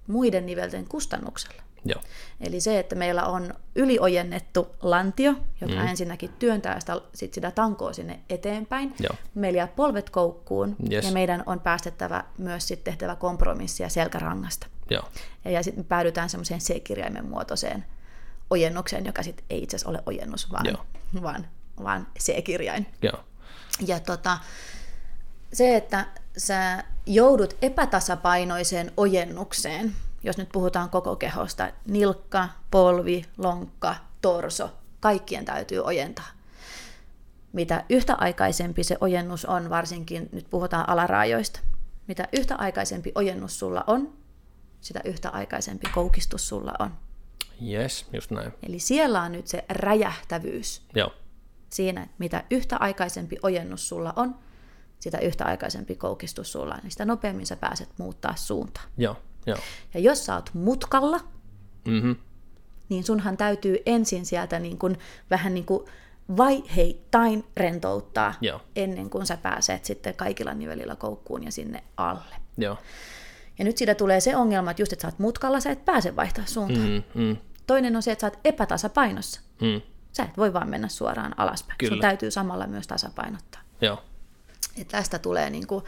muiden nivelten kustannuksella. Joo. Eli se, että meillä on yliojennettu lantio, joka mm. ensinnäkin työntää sitä, sit sitä tankoa sinne eteenpäin. Joo. Meillä jää polvet koukkuun yes. ja meidän on päästettävä myös sitten tehtävä kompromissia selkärangasta. Joo. Ja, ja sitten me päädytään semmoiseen C-kirjaimen muotoiseen ojennukseen, joka sitten ei itse asiassa ole ojennus, vaan, vaan, vaan C-kirjain. Joo. Ja tota, se, että sä joudut epätasapainoiseen ojennukseen, jos nyt puhutaan koko kehosta, nilkka, polvi, lonkka, torso, kaikkien täytyy ojentaa. Mitä yhtä aikaisempi se ojennus on, varsinkin nyt puhutaan alaraajoista, mitä yhtä aikaisempi ojennus sulla on, sitä yhtä aikaisempi koukistus sulla on. Yes, just näin. Eli siellä on nyt se räjähtävyys Joo, siinä, että mitä yhtä aikaisempi ojennus sulla on, sitä yhtä aikaisempi koukistus sulla on, niin sitä nopeammin sä pääset muuttaa suuntaa. joo, joo. Ja jos sä oot mutkalla, Mhm. niin sunhan täytyy ensin sieltä niin kuin, vähän niin kuin vaiheittain rentouttaa Joo. ennen kuin sä pääset sitten kaikilla nivelillä koukkuun ja sinne alle. Joo. Ja nyt siitä tulee se ongelma, että just, että sä oot mutkalla, sä et pääse vaihtaa suuntaa. Mm. Mm, mm, Toinen on se, että sä oot epätasapainossa. mm. Sä et voi vaan mennä suoraan alaspäin. Kyllä. Sun täytyy samalla myös tasapainottaa. Joo, Ja tästä tulee, niin kuin,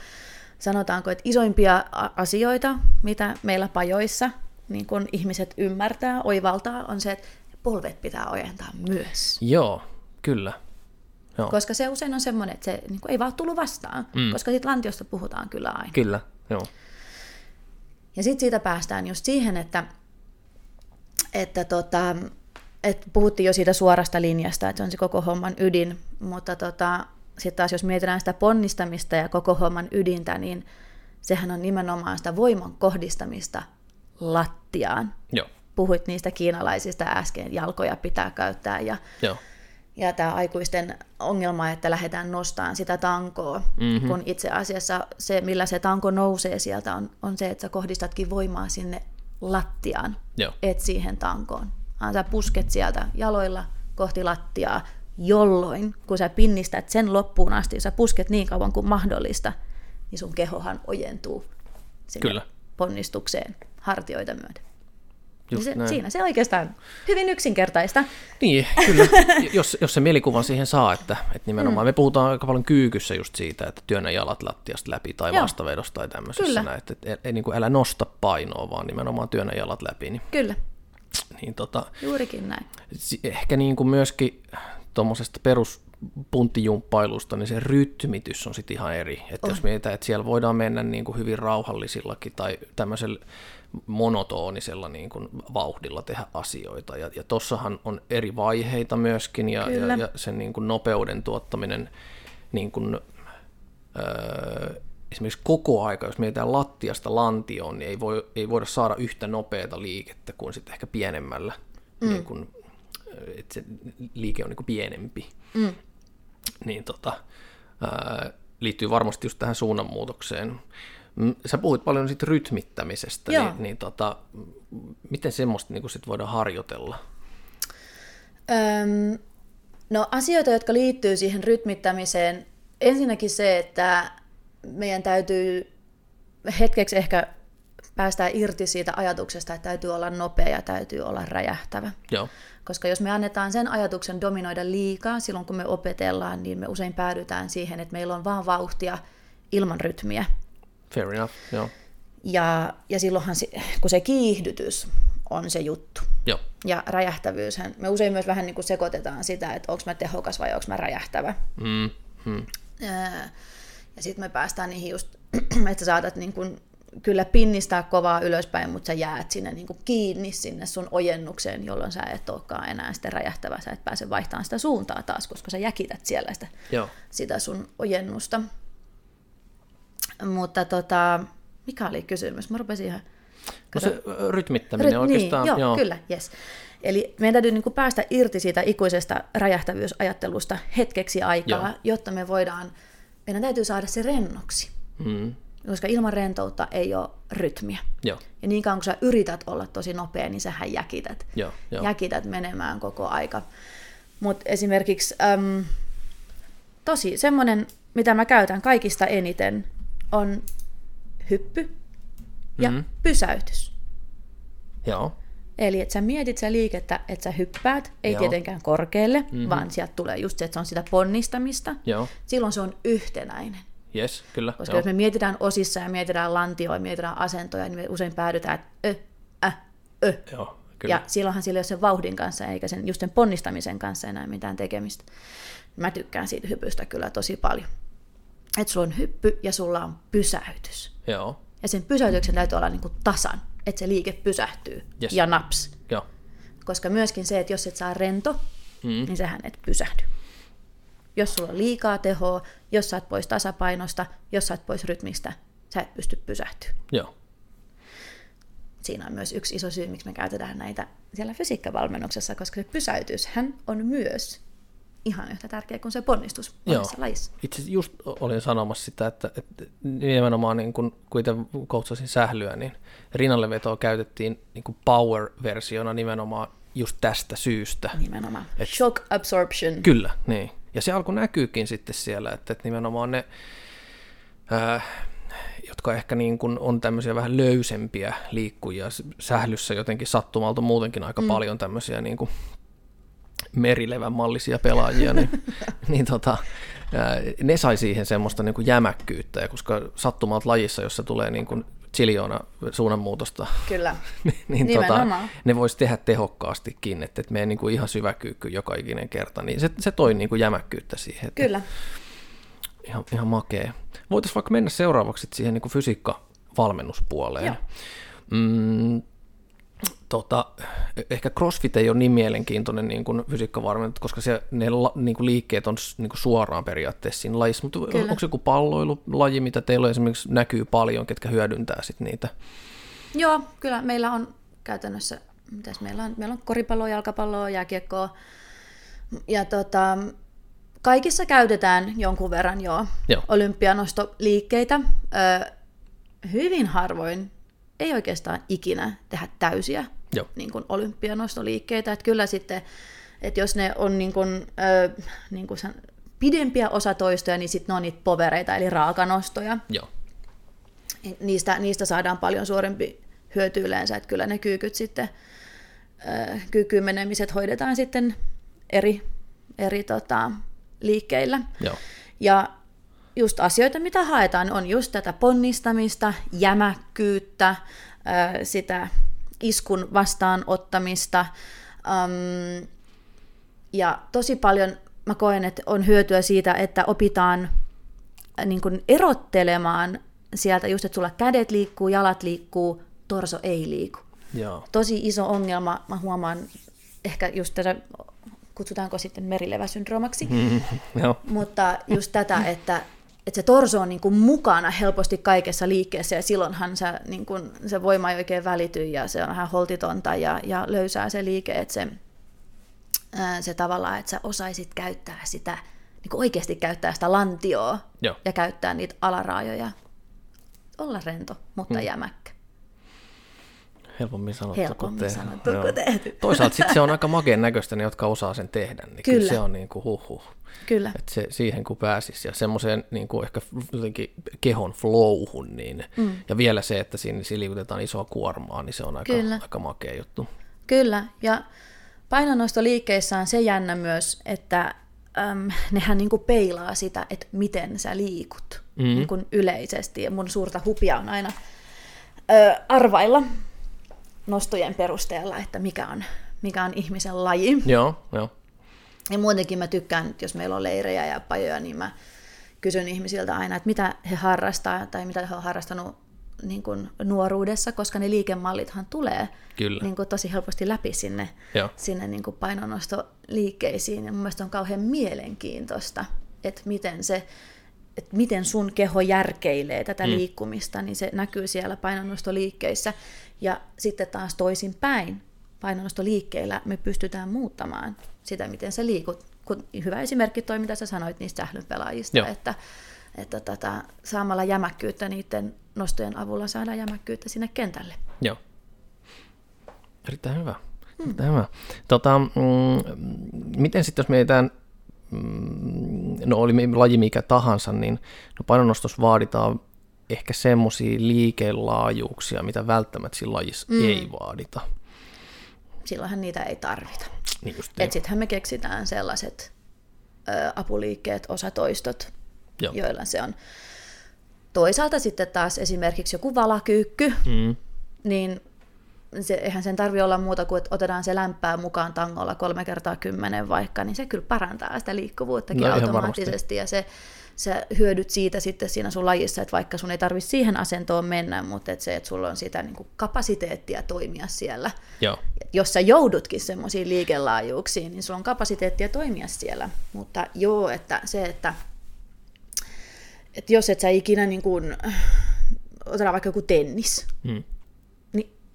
sanotaanko, että isoimpia asioita, mitä meillä pajoissa niin kuin ihmiset ymmärtää, oivaltaa, on se, että polvet pitää ojentaa myös. joo, kyllä. Joo, Koska se usein on semmoinen, että se niin ei vaan tullut vastaan, mm. koska siitä lantiosta puhutaan kyllä aina. kyllä, joo. Ja sitten siitä päästään just siihen, että, että, tota, että puhuttiin jo siitä suorasta linjasta, että se on se koko homman ydin, mutta tota, sitten taas jos mietitään sitä ponnistamista ja koko homman ydintä, niin sehän on nimenomaan sitä voiman kohdistamista lattiaan. Joo, Puhuit niistä kiinalaisista äsken, jalkoja pitää käyttää ja, joo, ja tämä aikuisten ongelma, että lähdetään nostamaan sitä tankoa, mm-hmm. kun itse asiassa se, millä se tanko nousee sieltä, on, on se, että sä kohdistatkin voimaa sinne lattiaan, joo, et siihen tankoon. Sä pusket sieltä jaloilla kohti lattiaa, jolloin kun sä pinnistät sen loppuun asti, sä pusket niin kauan kuin mahdollista, niin sun kehohan ojentuu sinne Kyllä. ponnistukseen hartioita myöten. just se, näin. siinä se oikeastaan hyvin yksinkertaista. Niin, kyllä. <laughs> jos, jos se mielikuvan siihen saa, että, että nimenomaan mm. me puhutaan aika paljon kyykyssä just siitä, että työnnä jalat lattiasta läpi tai Joo. vastavedosta tai tämmöisessä näin, että, että, että niin kuin älä nosta painoa, vaan nimenomaan työnnä jalat läpi, niin, Kyllä, niin tota, juurikin näin. ehkä niin kuin myöskin tuommoisesta peruspunttijumppailusta, niin se rytmitys on sitten ihan eri. Että jos mietitään, että siellä voidaan mennä niin kuin hyvin rauhallisillakin tai tämmöisellä monotoonisella niin kuin vauhdilla tehdä asioita. Ja, ja tossahan on eri vaiheita myöskin ja, Kyllä. ja, ja sen niin kuin nopeuden tuottaminen niin kuin, öö, esimerkiksi koko aika, jos mietitään lattiasta lantioon, niin ei, voi, ei voida saada yhtä nopeata liikettä kuin sitten ehkä pienemmällä, mm. niin kuin, että se liike on niin kuin pienempi. Mm. Niin tota, ää, liittyy varmasti just tähän suunnanmuutokseen. Sä puhuit paljon siitä rytmittämisestä, Joo. niin, niin tota, miten semmoista niin sit voidaan harjoitella? Öm, no asioita, jotka liittyy siihen rytmittämiseen. Ensinnäkin se, että meidän täytyy hetkeksi ehkä päästää irti siitä ajatuksesta, että täytyy olla nopea ja täytyy olla räjähtävä. Joo, Koska jos me annetaan sen ajatuksen dominoida liikaa silloin, kun me opetellaan, niin me usein päädytään siihen, että meillä on vaan vauhtia ilman rytmiä. fair enough, joo, Ja, ja silloinhan, se, kun se kiihdytys on se juttu. joo, Ja räjähtävyyshän, me usein myös vähän niin kuin sekoitetaan sitä, että onko mä tehokas vai onko mä räjähtävä. mm, mm, Ää, Ja sitten me päästään niihin just, <clears throat> että saatat niin kuin kyllä pinnistää kovaa ylöspäin, mutta sä jäät sinne niin kuin kiinni sinne sun ojennukseen, jolloin sä et olekaan enää sitten räjähtävä, sä et pääse vaihtamaan sitä suuntaa taas, koska sä jäkität siellä sitä, joo. sitä sun ojennusta. Mutta tota, mikä oli kysymys? Mä rupesin ihan... No se rytmittäminen Ry- oikeastaan, niin, joo, joo, kyllä, yes. Eli meidän täytyy niin kuin päästä irti siitä ikuisesta räjähtävyysajattelusta hetkeksi aikaa, Joo. jotta me voidaan, meidän täytyy saada se rennoksi. Mm, Koska ilman rentoutta ei ole rytmiä. joo, Ja niin kauan kun sä yrität olla tosi nopea, niin sähän jäkität. joo, joo, Jäkität menemään koko aika. Mutta esimerkiksi äm, tosi semmoinen, mitä mä käytän kaikista eniten, on hyppy ja Mhm. mm. pysäytys. joo, Eli että sä mietit sitä liikettä, että sä hyppäät, ei Joo. tietenkään korkealle, mm-hmm. vaan sieltä tulee just se, että se on sitä ponnistamista. joo, Silloin se on yhtenäinen. Yes, kyllä, Koska joo, jos me mietitään osissa ja mietitään lantioa ja mietitään asentoja, niin me usein päädytään, että ö, äh, ö. joo, kyllä, Ja silloinhan sillä ei ole sen vauhdin kanssa eikä sen, just sen ponnistamisen kanssa enää mitään tekemistä. Mä tykkään siitä hypystä kyllä tosi paljon. Että sulla on hyppy ja sulla on pysäytys. joo, Ja sen pysäytyksen täytyy olla niinku tasan, että se liike pysähtyy Yes. ja naps. joo, Koska myöskin se, että jos et saa rento, mm, niin sähän et pysähdy. Jos sulla on liikaa tehoa, jos sä oot pois tasapainosta, jos sä oot pois rytmistä, sä et pysty pysähtyä. joo, siinä on myös yksi iso syy, miksi me käytetään näitä siellä fysiikkavalmennuksessa, koska se pysäytyshän on myös ihan yhtä tärkeä kuin se ponnistus monessa Joo. lajissa. Itse just olin sanomassa sitä, että, että nimenomaan niin kun, kun itse koutsasin sählyä, niin rinnallevetoa käytettiin niin kuin power-versiona nimenomaan just tästä syystä. Nimenomaan. Et- Shock absorption. Kyllä, niin. Ja se alkoi näkyykin sitten siellä, että, että nimenomaan ne, ää, jotka ehkä niin kuin on tämmöisiä vähän löysempiä liikkujia, sählyssä jotenkin sattumalta muutenkin aika mm. paljon tämmöisiä niin kuin merilevän mallisia pelaajia, niin, <laughs> niin tota, ää, ne sai siihen semmoista niin kuin jämäkkyyttä, ja koska sattumalta lajissa, jossa tulee niin kuin ziljoona suunnanmuutosta, Kyllä. <laughs> niin tota, Nimenomaan. ne voisi tehdä tehokkaastikin, että, että meidän niin kuin ihan syväkyykky joka ikinen kerta, niin se, se toi niin kuin jämäkkyyttä siihen. Että Kyllä. Ihan, ihan makea. Voitaisiin vaikka mennä seuraavaksi siihen niin kuin fysiikkavalmennuspuoleen. Joo. Mm, tota, ehkä CrossFit ei ole niin mielenkiintoinen niin kuin fysiikkavalmennus, koska se, ne la, niin kuin liikkeet on niin kuin suoraan periaatteessa siinä lajissa, mutta Kyllä. onko se joku palloilulaji, mitä teillä esimerkiksi näkyy paljon, ketkä hyödyntää sit niitä? Joo, kyllä meillä on käytännössä, mitäs meillä on, meillä on koripalloa, jalkapalloa, jääkiekkoa. Ja tota, kaikissa käytetään jonkun verran jo Joo. olympianostoliikkeitä. Ö, hyvin harvoin, ei oikeastaan ikinä tehdä täysiä Joo. niin kuin olympianostoliikkeitä. Että kyllä sitten, että jos ne on niin kuin, ö, niin kuin san, pidempiä osatoistoja, niin sitten ne on niitä povereita, eli raakanostoja Joo. niistä, niistä saadaan paljon suurempi hyöty yleensä, että kyllä ne kyykyt sitten, äh, kyykkyyn menemiset hoidetaan sitten eri, eri tota, liikkeillä. Joo. Ja just asioita, mitä haetaan, on just tätä ponnistamista, jämäkkyyttä, sitä iskun vastaanottamista. Ja tosi paljon mä koen, että on hyötyä siitä, että opitaan äh, niin kuin erottelemaan sieltä just, että sulla kädet liikkuu, jalat liikkuu, torso ei liiku. Joo. Tosi iso ongelma, mä huomaan ehkä just tätä, kutsutaanko sitten merileväsyndroomaksi, Mm, <laughs> mutta just tätä, että, että se torso on niin kuin mukana helposti kaikessa liikkeessä ja silloinhan se, niin kuin, se voima ei oikein välity ja se on vähän holtitonta ja, ja löysää se liike, että se, ää, se tavallaan, että sä osaisit käyttää sitä, niin kuin oikeasti käyttää sitä lantioa Joo. ja käyttää niitä alaraajoja. Olla rento, mutta Mm. jämäkkä. Helpommin sanottu Helpommin kuin tehty. sanottu kuin tehty. Toisaalta sitten se on aika makeen näköistä ne, jotka osaa sen tehdä. Niin kyllä. Kyllä. se on niin kuin huh Kyllä, Että se, siihen kun pääsisi ja semmoiseen niin kuin ehkä jotenkin kehon flowhun, niin, mm. ja vielä se, että siinä, siinä liikutetaan isoa kuormaa, niin se on aika, Kyllä. aika makea juttu. Kyllä, ja painonnostoliikkeissä on se jännä myös, että äm, nehän niinku peilaa sitä, että miten sä liikut Mm. mm. niinku yleisesti. Ja mun suurta hupia on aina ö, arvailla nostojen perusteella, että mikä on, mikä on ihmisen laji. Joo, joo. Ja muutenkin mä tykkään, että jos meillä on leirejä ja pajoja, niin mä kysyn ihmisiltä aina, että mitä he harrastaa tai mitä he on harrastanut niin kuin nuoruudessa, koska ne liikemallithan tulee Kyllä. niin kuin tosi helposti läpi sinne, Joo. sinne niin kuin painonnostoliikkeisiin. Ja mun mielestä on kauhean mielenkiintoista, että miten se että miten sun keho järkeilee tätä mm. liikkumista, niin se näkyy siellä painonnostoliikkeissä. Ja sitten taas toisin päin, painonnostoliikkeillä me pystytään muuttamaan sitä, miten sä liikut. Kun hyvä esimerkki toi, mitä sä sanoit niistä sählynpelaajista, Joo. että, että tätä, saamalla jämäkkyyttä niiden nostojen avulla saadaan jämäkkyyttä sinne kentälle. Joo. Erittäin hyvä. Erittäin hyvä. Tota, mm, miten sitten jos mietitään, mm, no oli laji mikä tahansa, niin no painonnostossa vaaditaan ehkä semmoisia liikelaajuuksia, mitä välttämättä siinä lajissa mm. ei vaadita. Silloinhan niitä ei tarvita. Niin Et sittenhän me keksitään sellaiset ö, apuliikkeet, osatoistot, Joo. joilla se on. Toisaalta sitten taas esimerkiksi joku valakyykky, Mm. niin se, eihän sen tarvi olla muuta kuin, että otetaan se lämpää mukaan tangolla kolme kertaa kymmenen vaikka, niin se kyllä parantaa sitä liikkuvuuttakin No automaattisesti. Ja se, sä hyödyt siitä sitten siinä sun lajissa, että vaikka sun ei tarvi siihen asentoon mennä, mutta että se, että sulla on sitä niin kuin kapasiteettia toimia siellä. Joo. Jos sä joudutkin semmoisiin liikelaajuuksiin, niin sulla on kapasiteettia toimia siellä. Mutta joo, että se, että, että jos et sä ikinä niin kuin, otetaan vaikka joku tennis, Mm.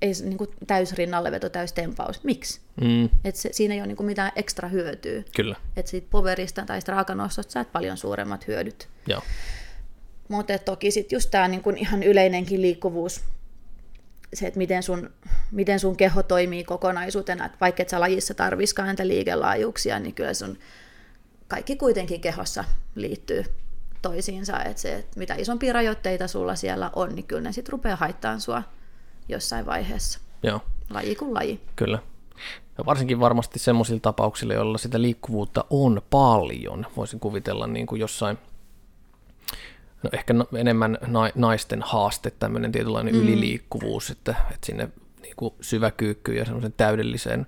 Niin ei niin kuin täysrinnalleveto, täystempaus. Miksi? Mm, Et se, siinä ei ole niin kuin mitään ekstra hyötyä. kyllä, Että siitä poverista tai raakanostosta saat paljon suuremmat hyödyt. joo. Mutta toki sitten just tämä niinku ihan yleinenkin liikkuvuus, se, että miten sun, miten sun keho toimii kokonaisuutena, että vaikka et sä lajissa tarviskaan niitä liikelaajuuksia, niin kyllä sun kaikki kuitenkin kehossa liittyy toisiinsa, että se, että mitä isompia rajoitteita sulla siellä on, niin kyllä ne sitten rupeaa haittamaan sua jossain vaiheessa, Joo, laji kuin laji. kyllä. Ja varsinkin varmasti semmoisilla tapauksilla, joilla sitä liikkuvuutta on paljon. Voisin kuvitella niin kuin jossain, no ehkä na- enemmän na- naisten haaste, tämmöinen tietynlainen mm. yliliikkuvuus, että, että sinne niin kuin syväkyykkyyn ja semmoisen täydelliseen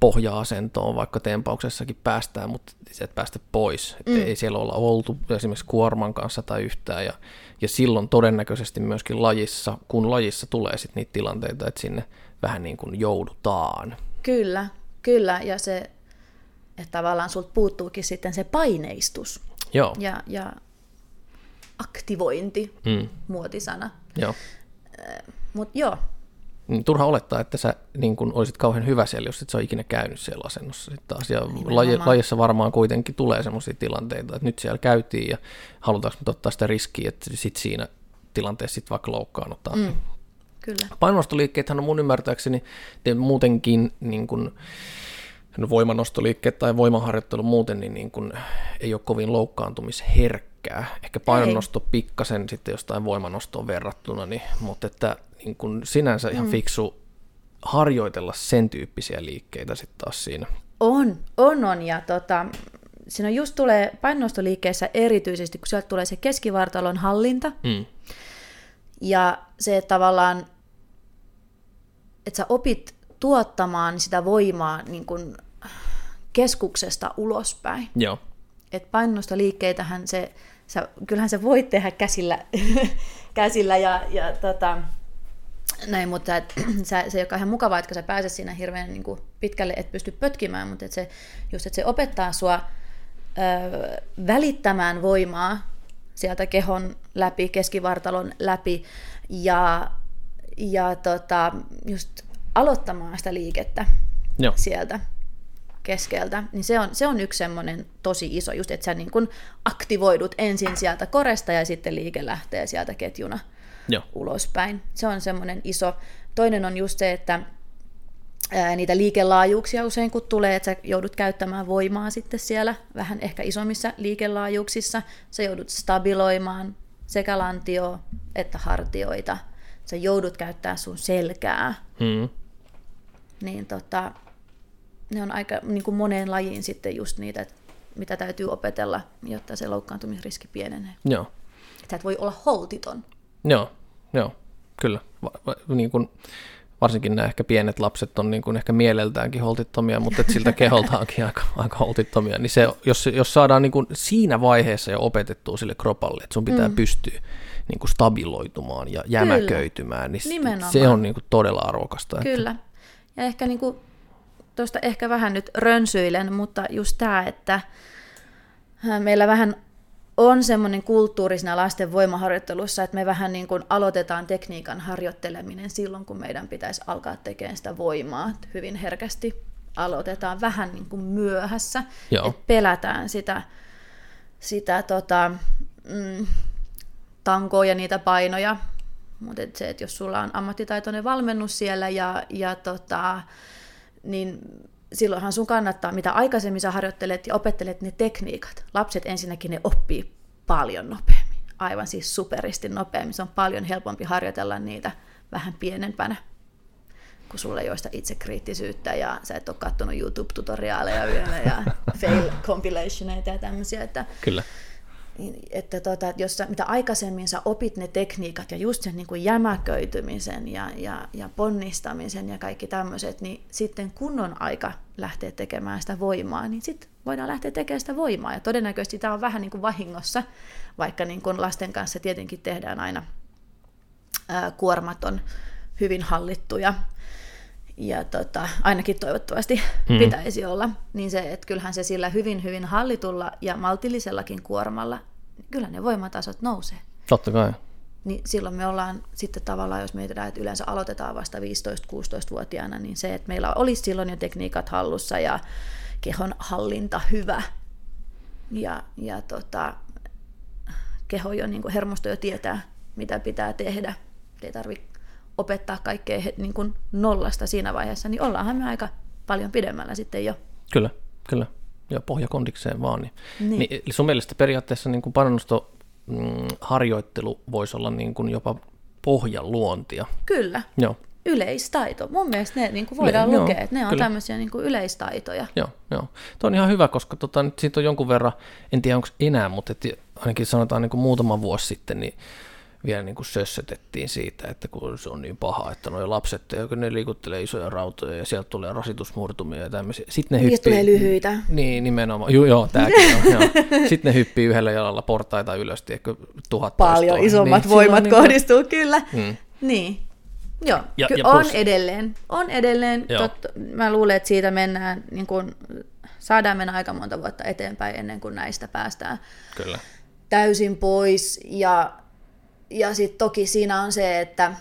pohja-asentoon, vaikka tempauksessakin päästään, mutta sieltä päästä pois. Mm. ei siellä olla oltu esimerkiksi kuorman kanssa tai yhtään. Ja, ja silloin todennäköisesti myöskin lajissa, kun lajissa tulee sitten niitä tilanteita, että sinne vähän niin kuin joudutaan. Kyllä, kyllä, ja se, että tavallaan sulta puuttuukin sitten se paineistus Joo, ja, ja aktivointi, mm, muotisana. joo. Mutta joo, Niin Turha olettaa, että sä niin kun olisit kauhean hyvä siellä, jos et sä ole ikinä käynyt siellä asennossa. Sitten. Ja laji, lajissa varmaan kuitenkin tulee sellaisia tilanteita, että nyt siellä käytiin ja halutaanko nyt ottaa sitä riskiä, että sit siinä tilanteessa sit vaikka loukkaannutaan. Mm. kyllä. Painonostoliikkeethän on mun ymmärtääkseni te muutenkin niin kuin, no voimanostoliikkeet tai voimaharjoittelu muuten niin, niin kuin, ei ole kovin loukkaantumisherkkää. Ehkä painonnosto pikkasen sitten jostain voimanostoon verrattuna, niin, mutta että niin kuin sinänsä ihan fiksu harjoitella sen tyyppisiä liikkeitä sitten taas siinä. On, on, on. Ja tota, siinä just tulee painostoliikkeessä erityisesti, kun sieltä tulee se keskivartalon hallinta, Mm. ja se että tavallaan, että sä opit tuottamaan sitä voimaa niin kun keskuksesta ulospäin. Joo, Et painostoliikkeitähän se, sä, kyllähän se voit tehdä käsillä, <laughs> käsillä ja, ja tota, näin, mutta et, <clears throat> sä, se ei ole ihan mukavaa, että sä pääset siinä hirveän niin kuin, pitkälle, et pysty pötkimään, mutta et se, just, että se opettaa sua ö, välittämään voimaa sieltä kehon läpi, keskivartalon läpi ja, ja tota, just aloittamaan sitä liikettä joo, sieltä keskeltä, niin se on, se on yksi semmoinen tosi iso, just että sä niin kun aktivoidut ensin sieltä koresta ja sitten liike lähtee sieltä ketjuna joo, ulospäin. Se on semmoinen iso. Toinen on just se, että ää, niitä liikelaajuuksia usein kun tulee, että sä joudut käyttämään voimaa sitten siellä vähän ehkä isommissa liikelaajuuksissa. Sä joudut stabiloimaan sekä lantio että hartioita. Sä joudut käyttää sun selkää mm. niin tota, ne on aika niin kuin moneen lajiin sitten just niitä, mitä täytyy opetella, jotta se loukkaantumisriski pienenee. joo. Sä et voi olla holtiton. Joo, joo, kyllä. Va, va, niin kuin, varsinkin nämä ehkä pienet lapset on niin kuin ehkä mieleltäänkin holtittomia, mutta et siltä keholtaankin aika, aika holtittomia. Niin se, jos, jos saadaan niin kuin siinä vaiheessa jo opetettua sille kropalle, että sun pitää mm. pystyä niin kuin stabiloitumaan ja jämäköitymään, niin Nimenomaan. se on niin kuin todella arvokasta. Että, Kyllä. Ja ehkä niin kuin, tuosta ehkä vähän nyt rönsyilen, mutta just tämä, että ää, meillä vähän on semmoinen kulttuuri siinä lasten voimaharjoittelussa, että me vähän niin kuin aloitetaan tekniikan harjoitteleminen silloin, kun meidän pitäisi alkaa tekemään sitä voimaa. Hyvin herkästi aloitetaan vähän niin kuin myöhässä, Joo. että pelätään sitä, sitä tota, mm, tankoa ja niitä painoja. Mutta et se, että jos sulla on ammattitaitoinen valmennus siellä ja, ja tota, niin silloinhan sun kannattaa, mitä aikaisemmin sä harjoittelet ja opettelet ne tekniikat. Lapset ensinnäkin ne oppii paljon nopeammin, aivan siis superisti nopeammin. Se on paljon helpompi harjoitella niitä vähän pienempänä, kun sulla ei ole sitä itsekriittisyyttä ja sä et ole katsonut YouTube-tutoriaaleja vielä ja <laughs> fail compilationeita ja tämmöisiä, että Kyllä, että tota, jos sä, mitä aikaisemmin sä opit ne tekniikat ja just sen niin kuin jämäköitymisen ja, ja, ja ponnistamisen ja kaikki tämmöiset, niin sitten kun on aika lähteä tekemään sitä voimaa, niin sitten voidaan lähteä tekemään sitä voimaa. Ja todennäköisesti tämä on vähän niin kuin vahingossa, vaikka niin kuin lasten kanssa tietenkin tehdään aina ää, kuormat on hyvin hallittuja ja tota, ainakin toivottavasti Mm. pitäisi olla, niin se, että kyllähän se sillä hyvin, hyvin hallitulla ja maltillisellakin kuormalla, niin kyllä ne voimatasot nousee. totta kai. niin silloin me ollaan sitten tavallaan, jos mietitään, että yleensä aloitetaan vasta 15-16-vuotiaana, niin se, että meillä olisi silloin jo tekniikat hallussa ja kehon hallinta hyvä ja, ja tota, keho jo, niin kuin hermosto jo tietää, mitä pitää tehdä. Ei tarvitse opettaa kaikkea niin kuin nollasta siinä vaiheessa, niin ollaanhan me aika paljon pidemmällä sitten jo. Kyllä, kyllä. Ja pohjakondikseen vaan. Niin. Niin. Niin, eli sun mielestä periaatteessa niin kuin parannusto mm, harjoittelu voisi olla niin kuin jopa pohjan luontia. Kyllä, Joo, yleistaito. Mun mielestä ne niin kuin voidaan joo, lukea, että ne on kyllä. tämmöisiä niin kuin yleistaitoja. joo, joo. Tuo on ihan hyvä, koska tota, nyt siitä on jonkun verran, en tiedä onko enää, mutta et ainakin sanotaan niin kuin muutama vuosi sitten, niin vielä niin kuin sössötettiin siitä, että kun se on niin paha, että nuo lapset, kun ne liikuttelee isoja rautoja ja sieltä tulee rasitusmurtumia ja tämmöisiä. Sitten ne Niistä hyppii, tulee lyhyitä. Niin, nimenomaan. Joo, joo tämäkin on. joo. <laughs> Sitten ne hyppii yhdellä jalalla portaita ylös, tiedätkö, tuhat Paljon toistoa. isommat niin, voimat silloin kohdistuu, kyllä. Mm. Niin. Joo, Ja- ja, ja on plus- edelleen. On edelleen. Joo. Tot, mä luulen, että siitä mennään, niin kun, saadaan mennä aika monta vuotta eteenpäin ennen kuin näistä päästään Kyllä. täysin pois. Ja, ja sitten toki siinä on se, että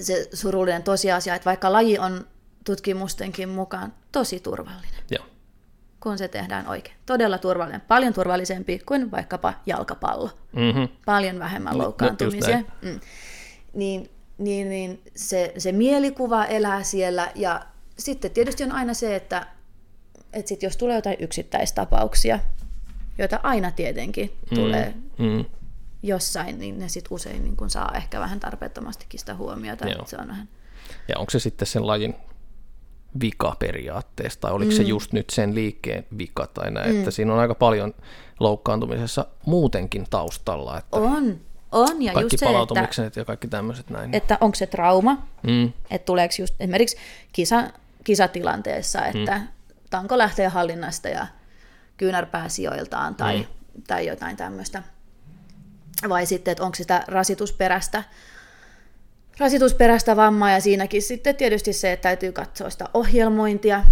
se surullinen tosiasia, että vaikka laji on tutkimustenkin mukaan tosi turvallinen, Joo. kun se tehdään oikein. Todella turvallinen. Paljon turvallisempi kuin vaikkapa jalkapallo. Mm-hmm. Paljon vähemmän No, no, loukkaantumisia. just mm. Niin, niin, niin se, se mielikuva elää siellä. Ja sitten tietysti on aina se, että, että sit jos tulee jotain yksittäistapauksia, joita aina tietenkin tulee Mm. Jossain, niin ne sitten usein niin kun saa ehkä vähän tarpeettomastikin sitä huomiota. Joo. Että se on vähän... Ja onko se sitten sen lajin vika periaatteessa, tai oliko mm. se just nyt sen liikkeen vika tai näin, mm. että siinä on aika paljon loukkaantumisessa muutenkin taustalla, että On, on. Ja kaikki just se, että, palautumikset ja kaikki tämmöiset näin. että onko se trauma, mm. että tuleeko just esimerkiksi kisa, kisatilanteessa, että mm. tanko lähtee hallinnasta ja kyynärpää sijoiltaan tai, mm. tai jotain tämmöistä. Vai sitten, että onko sitä rasitusperäistä, rasitusperäistä vammaa ja siinäkin sitten tietysti se, että täytyy katsoa sitä ohjelmointia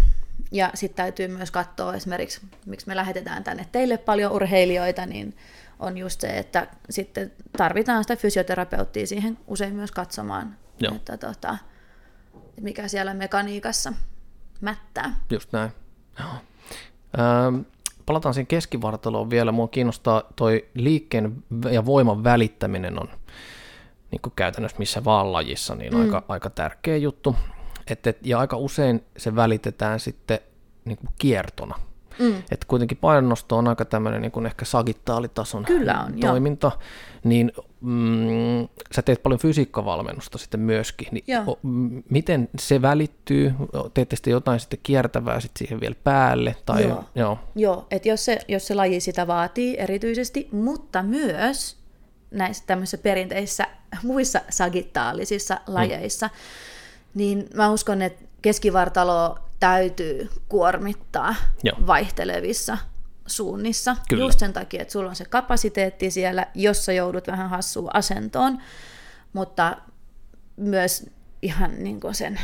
ja sitten täytyy myös katsoa esimerkiksi, miksi me lähetetään tänne teille paljon urheilijoita, niin on just se, että sitten tarvitaan sitä fysioterapeuttia siihen usein myös katsomaan, Joo. että tota, mikä siellä mekaniikassa mättää. Just näin. Joo. Ähm, palataan siihen keskivartaloon vielä. Mua kiinnostaa toi liikkeen ja voiman välittäminen on niin kuin käytännössä missä vaan lajissa, niin mm. aika, aika tärkeä juttu. Et, et, ja aika usein se välitetään sitten niin kuin kiertona. Mm. Et kuitenkin painonnosto on aika tämmöinen niin kuin ehkä sagitaalitason Kyllä on, toiminta, niin mm, sä teet paljon fysiikkavalmennusta sitten myöskin, niin o, miten se välittyy? Teette sitten jotain sitten kiertävää sitten siihen vielä päälle? Tai, Joo. joo. Joo, että jos se, jos se laji sitä vaatii erityisesti, mutta myös näissä tämmöisissä perinteisissä muissa sagitaalisissa lajeissa, mm. niin mä uskon, että keskivartalo täytyy kuormittaa Joo. vaihtelevissa suunnissa. Kyllä. Just sen takia, että sulla on se kapasiteetti siellä, jossa joudut vähän hassuun asentoon, mutta myös ihan niin kuin sen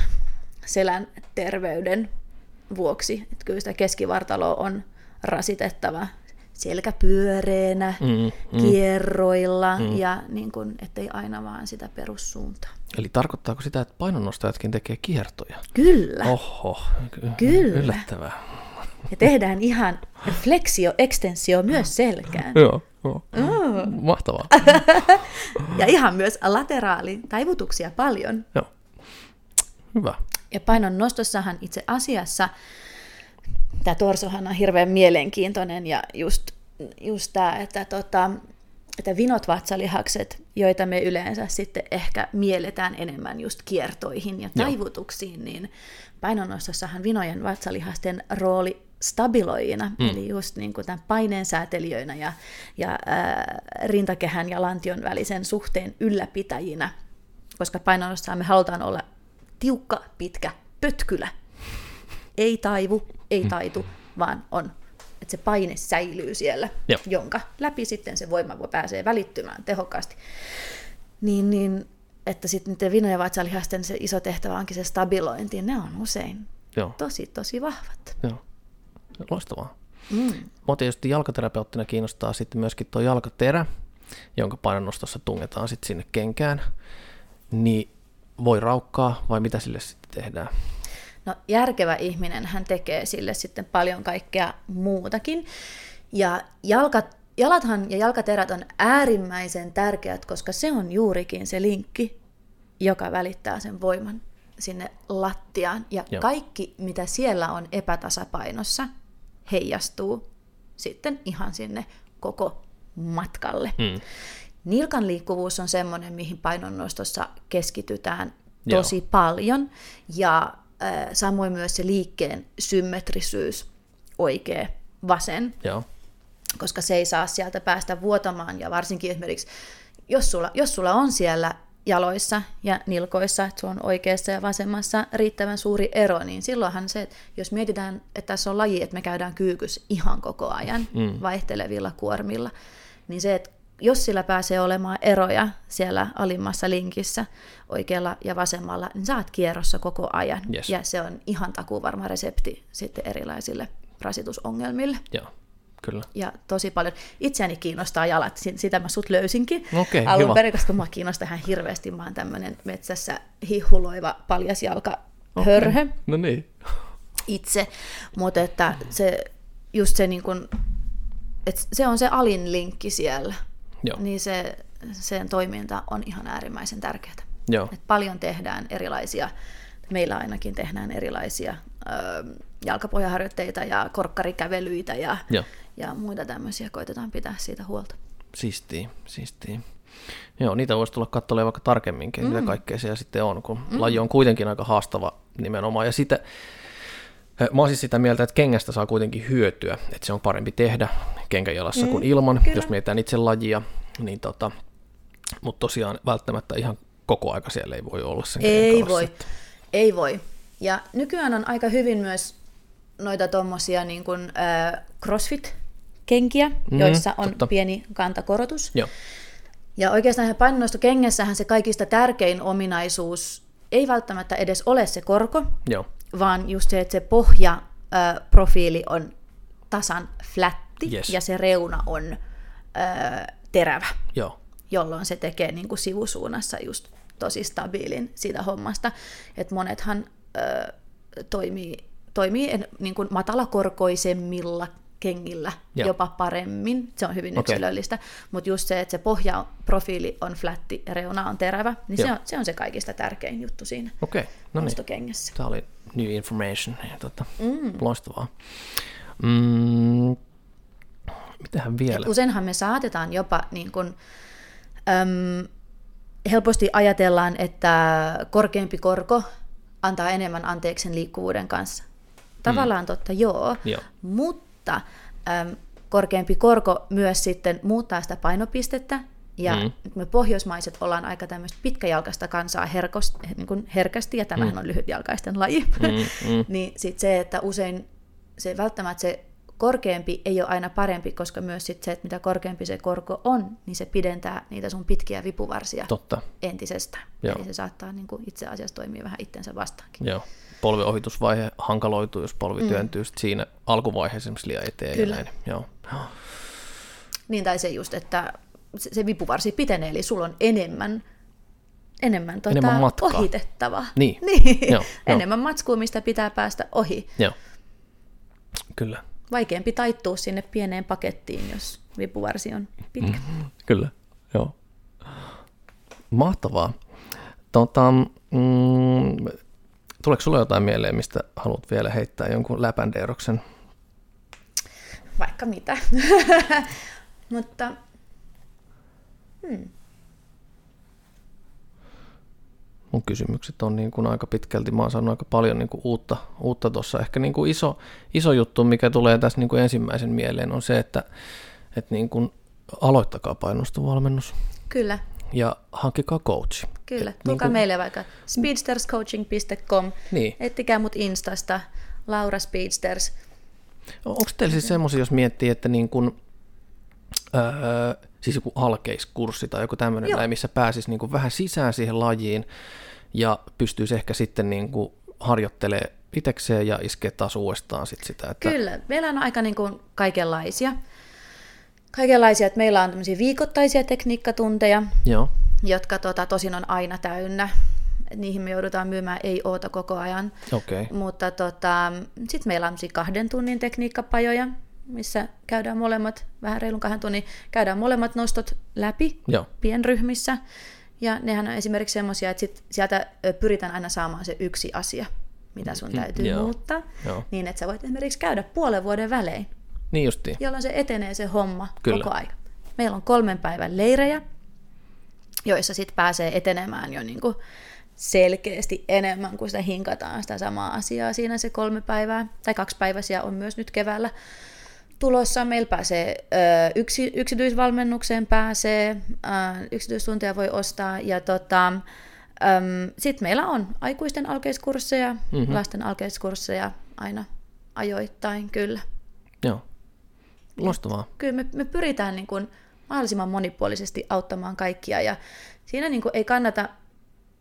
selän terveyden vuoksi. Että kyllä sitä keskivartaloa on rasitettava selkä pyöreänä, Mm, mm, kierroilla mm. ja niin kuin, ettei aina vaan sitä perussuuntaa. Eli tarkoittaako sitä, että painonnostajatkin tekee kiertoja? Kyllä. Oho, ky- Kyllä. yllättävää. Ja tehdään ihan flexio, extensio myös selkään. Joo, joo. Mahtavaa. <laughs> Ja ihan myös lateraali taivutuksia paljon. joo. Hyvä. Ja painon nostossahan itse asiassa tämä torsohan on hirveän mielenkiintoinen ja just, just tämä, että, tota, että vinot vatsalihakset, joita me yleensä sitten ehkä mielletään enemmän just kiertoihin ja Joo. taivutuksiin, niin painonnostossahan vinojen vatsalihasten rooli stabiloijina, mm. eli just niin kuin tämän paineensäätelijöinä ja, ja ää, rintakehän ja lantion välisen suhteen ylläpitäjinä, koska painonnossa me halutaan olla tiukka, pitkä pötkylä. Ei taivu, ei taitu, vaan on, että se paine säilyy siellä, Joo. jonka läpi sitten se voima voi pääsee välittymään tehokkaasti. Niin, niin että sitten niiden vino- ja vatsalihasten se iso tehtävä onkin se stabilointi, ne on usein Joo, tosi, tosi vahvat. joo. Loistavaa. Mm. Mua tietysti jalkaterapeuttina kiinnostaa sitten myöskin tuo jalkaterä. jonka painonnostossa tungetaan sitten sinne kenkään, niin voi raukkaa vai mitä sille sitten tehdään? No järkevä ihminen, hän tekee sille sitten paljon kaikkea muutakin. Ja jalkat, jalathan ja jalkaterät on äärimmäisen tärkeät, koska se on juurikin se linkki, joka välittää sen voiman sinne lattiaan. Ja Joo. kaikki, mitä siellä on epätasapainossa, heijastuu sitten ihan sinne koko matkalle. Hmm. Nilkan liikkuvuus on semmoinen, mihin painonnostossa keskitytään tosi Joo. paljon. Ja samoin myös se liikkeen symmetrisyys, oikea, vasen. Joo. Koska se ei saa sieltä päästä vuotamaan. Ja varsinkin esimerkiksi, jos sulla, jos sulla on siellä jaloissa ja nilkoissa, että sulla on oikeassa ja vasemmassa riittävän suuri ero, niin silloinhan se, että jos mietitään, että tässä on laji, että me käydään kyykys ihan koko ajan mm. vaihtelevilla kuormilla, niin se, että jos sillä pääsee olemaan eroja siellä alimmassa linkissä oikealla ja vasemmalla, niin saat kierrossa koko ajan. Yes. Ja se on ihan takuvarma resepti sitten erilaisille rasitusongelmille. Joo. Kyllä. Ja tosi paljon. Itseäni kiinnostaa jalat, sitä mä sut löysinkin okay, alun hyvä. perin, koska mä kiinnostaa ihan hirveästi. Mä oon tämmönen metsässä hihuloiva paljasjalka okay. hörhö. No niin. Itse, mutta että se, just se niin kun, että se on se alin linkki siellä. Joo. Niin se, sen toiminta on ihan äärimmäisen tärkeää. Joo. Et paljon tehdään erilaisia, meillä ainakin tehdään erilaisia ö, jalkapohjaharjoitteita ja korkkarikävelyitä ja, Joo. ja muita tämmöisiä, koitetaan pitää siitä huolta. Siistiä, siistiä. Joo, niitä voisi tulla katsomaan vaikka tarkemminkin, mm. mitä kaikkea siellä sitten on, kun mm. laji on kuitenkin aika haastava nimenomaan. Ja sitten Mä oon siis sitä mieltä, että kengästä saa kuitenkin hyötyä, että se on parempi tehdä kenkäjalassa mm, kuin ilman, kyllä. jos mietitään itse lajia. Niin tota, mutta tosiaan välttämättä ihan koko aika siellä ei voi olla sen Ei voi, ei voi. Ja nykyään on aika hyvin myös noita tuommoisia niin kuin, äh, CrossFit-kenkiä, mm, joissa on totta. pieni kantakorotus. Joo. Ja oikeastaan painonnostokengessähän se kaikista tärkein ominaisuus ei välttämättä edes ole se korko, Joo. Vaan just se, että se pohjaprofiili on tasan flätti yes. ja se reuna on ö, terävä, Joo. jolloin se tekee niin kuin sivusuunnassa just tosi stabiilin siitä hommasta. Että monethan ö, toimii, toimii niin kuin matalakorkoisemmilla kengillä Joo. jopa paremmin. Se on hyvin okay. yksilöllistä. Mutta just se, että se pohjaprofiili on flätti ja reuna on terävä, niin se on, se on se kaikista tärkein juttu siinä okay. no niin. Tämä oli new information. Tota, mm. Loistavaa. Mm, mitähän vielä? Et useinhan me saatetaan jopa niin kun, äm, helposti ajatellaan, että korkeampi korko antaa enemmän anteeksi liikkuvuuden kanssa. Tavallaan mm. totta, joo, joo. mutta mutta äm, korkeampi korko myös sitten muuttaa sitä painopistettä, ja mm. me pohjoismaiset ollaan aika tämmöistä pitkäjalkaista kansaa herkost, niin kuin herkästi, ja tämähän mm. on lyhytjalkaisten laji, mm, mm. <laughs> niin sitten se, että usein se välttämättä se korkeampi ei ole aina parempi, koska myös sit se, että mitä korkeampi se korko on, niin se pidentää niitä sun pitkiä vipuvarsia Totta. entisestään. Joo. Eli se saattaa niin kuin itse asiassa toimia vähän itsensä vastaankin. Joo polviohitusvaihe hankaloituu, jos polvi mm. työntyy siinä alkuvaiheessa esimerkiksi liian eteen. Kyllä. Ja näin. Joo. Niin, tai se just, että se vipuvarsi pitenee, eli sulla on enemmän enemmän, tuota, enemmän matkaa. ohitettava. Niin. <laughs> niin. Joo, enemmän matskua, mistä pitää päästä ohi. Joo. Kyllä. Vaikeampi taittua sinne pieneen pakettiin, jos vipuvarsi on pitkä. Mm, <laughs> kyllä, joo. Mahtavaa. Tota, mm, Tuleeko sinulle jotain mieleen, mistä haluat vielä heittää jonkun läpändeeroksen? Vaikka mitä. <laughs> Mutta hmm. mun kysymykset on niin kuin aika pitkälti, mä oon saanut aika paljon niin kuin uutta, uutta tuossa. Ehkä niin kuin iso, iso juttu, mikä tulee tässä niin kuin ensimmäisen mieleen, on se, että, että niin kuin aloittakaa painostovalmennus. Kyllä ja hankkikaa coachi. Kyllä, tulkaa niin kuin... meille vaikka speedsterscoaching.com, niin. ettikää mut Instasta, Laura Speedsters. Onko teillä siis semmoisia, jos miettii, että niin kuin, öö, siis joku alkeiskurssi tai joku tämmöinen, näin, missä pääsisi niin kuin vähän sisään siihen lajiin ja pystyisi ehkä sitten niin kuin harjoittelemaan itsekseen ja iskee taas uudestaan sit sitä. Että... Kyllä, meillä on aika niin kuin kaikenlaisia. kaikenlaisia, että meillä on tämmöisiä viikoittaisia tekniikkatunteja, Joo. jotka tota, tosin on aina täynnä. Niihin me joudutaan myymään ei oota koko ajan. Okay. Mutta tota, sitten meillä on kahden tunnin tekniikkapajoja, missä käydään molemmat, vähän reilun kahden tunnin, käydään molemmat nostot läpi Joo. pienryhmissä. Ja nehän on esimerkiksi semmoisia, että sit sieltä pyritään aina saamaan se yksi asia, mitä sun täytyy joo. muuttaa. Joo. Niin, että sä voit esimerkiksi käydä puolen vuoden välein, Niin justiin. jolloin se etenee se homma Kyllä. koko aika. Meillä on kolmen päivän leirejä, joissa sitten pääsee etenemään jo niinku selkeästi enemmän, kuin sitä hinkataan sitä samaa asiaa siinä se kolme päivää, tai kaksi päiväisiä on myös nyt keväällä tulossa. Meillä pääsee ö, yksi, yksityisvalmennukseen pääsee, ö, yksityistunteja voi ostaa, ja tota, sitten meillä on aikuisten alkeiskursseja, mm-hmm. lasten alkeiskursseja aina ajoittain, kyllä. Joo. Loistavaa. Kyllä me, me pyritään niin kuin mahdollisimman monipuolisesti auttamaan kaikkia, ja siinä niin kuin ei kannata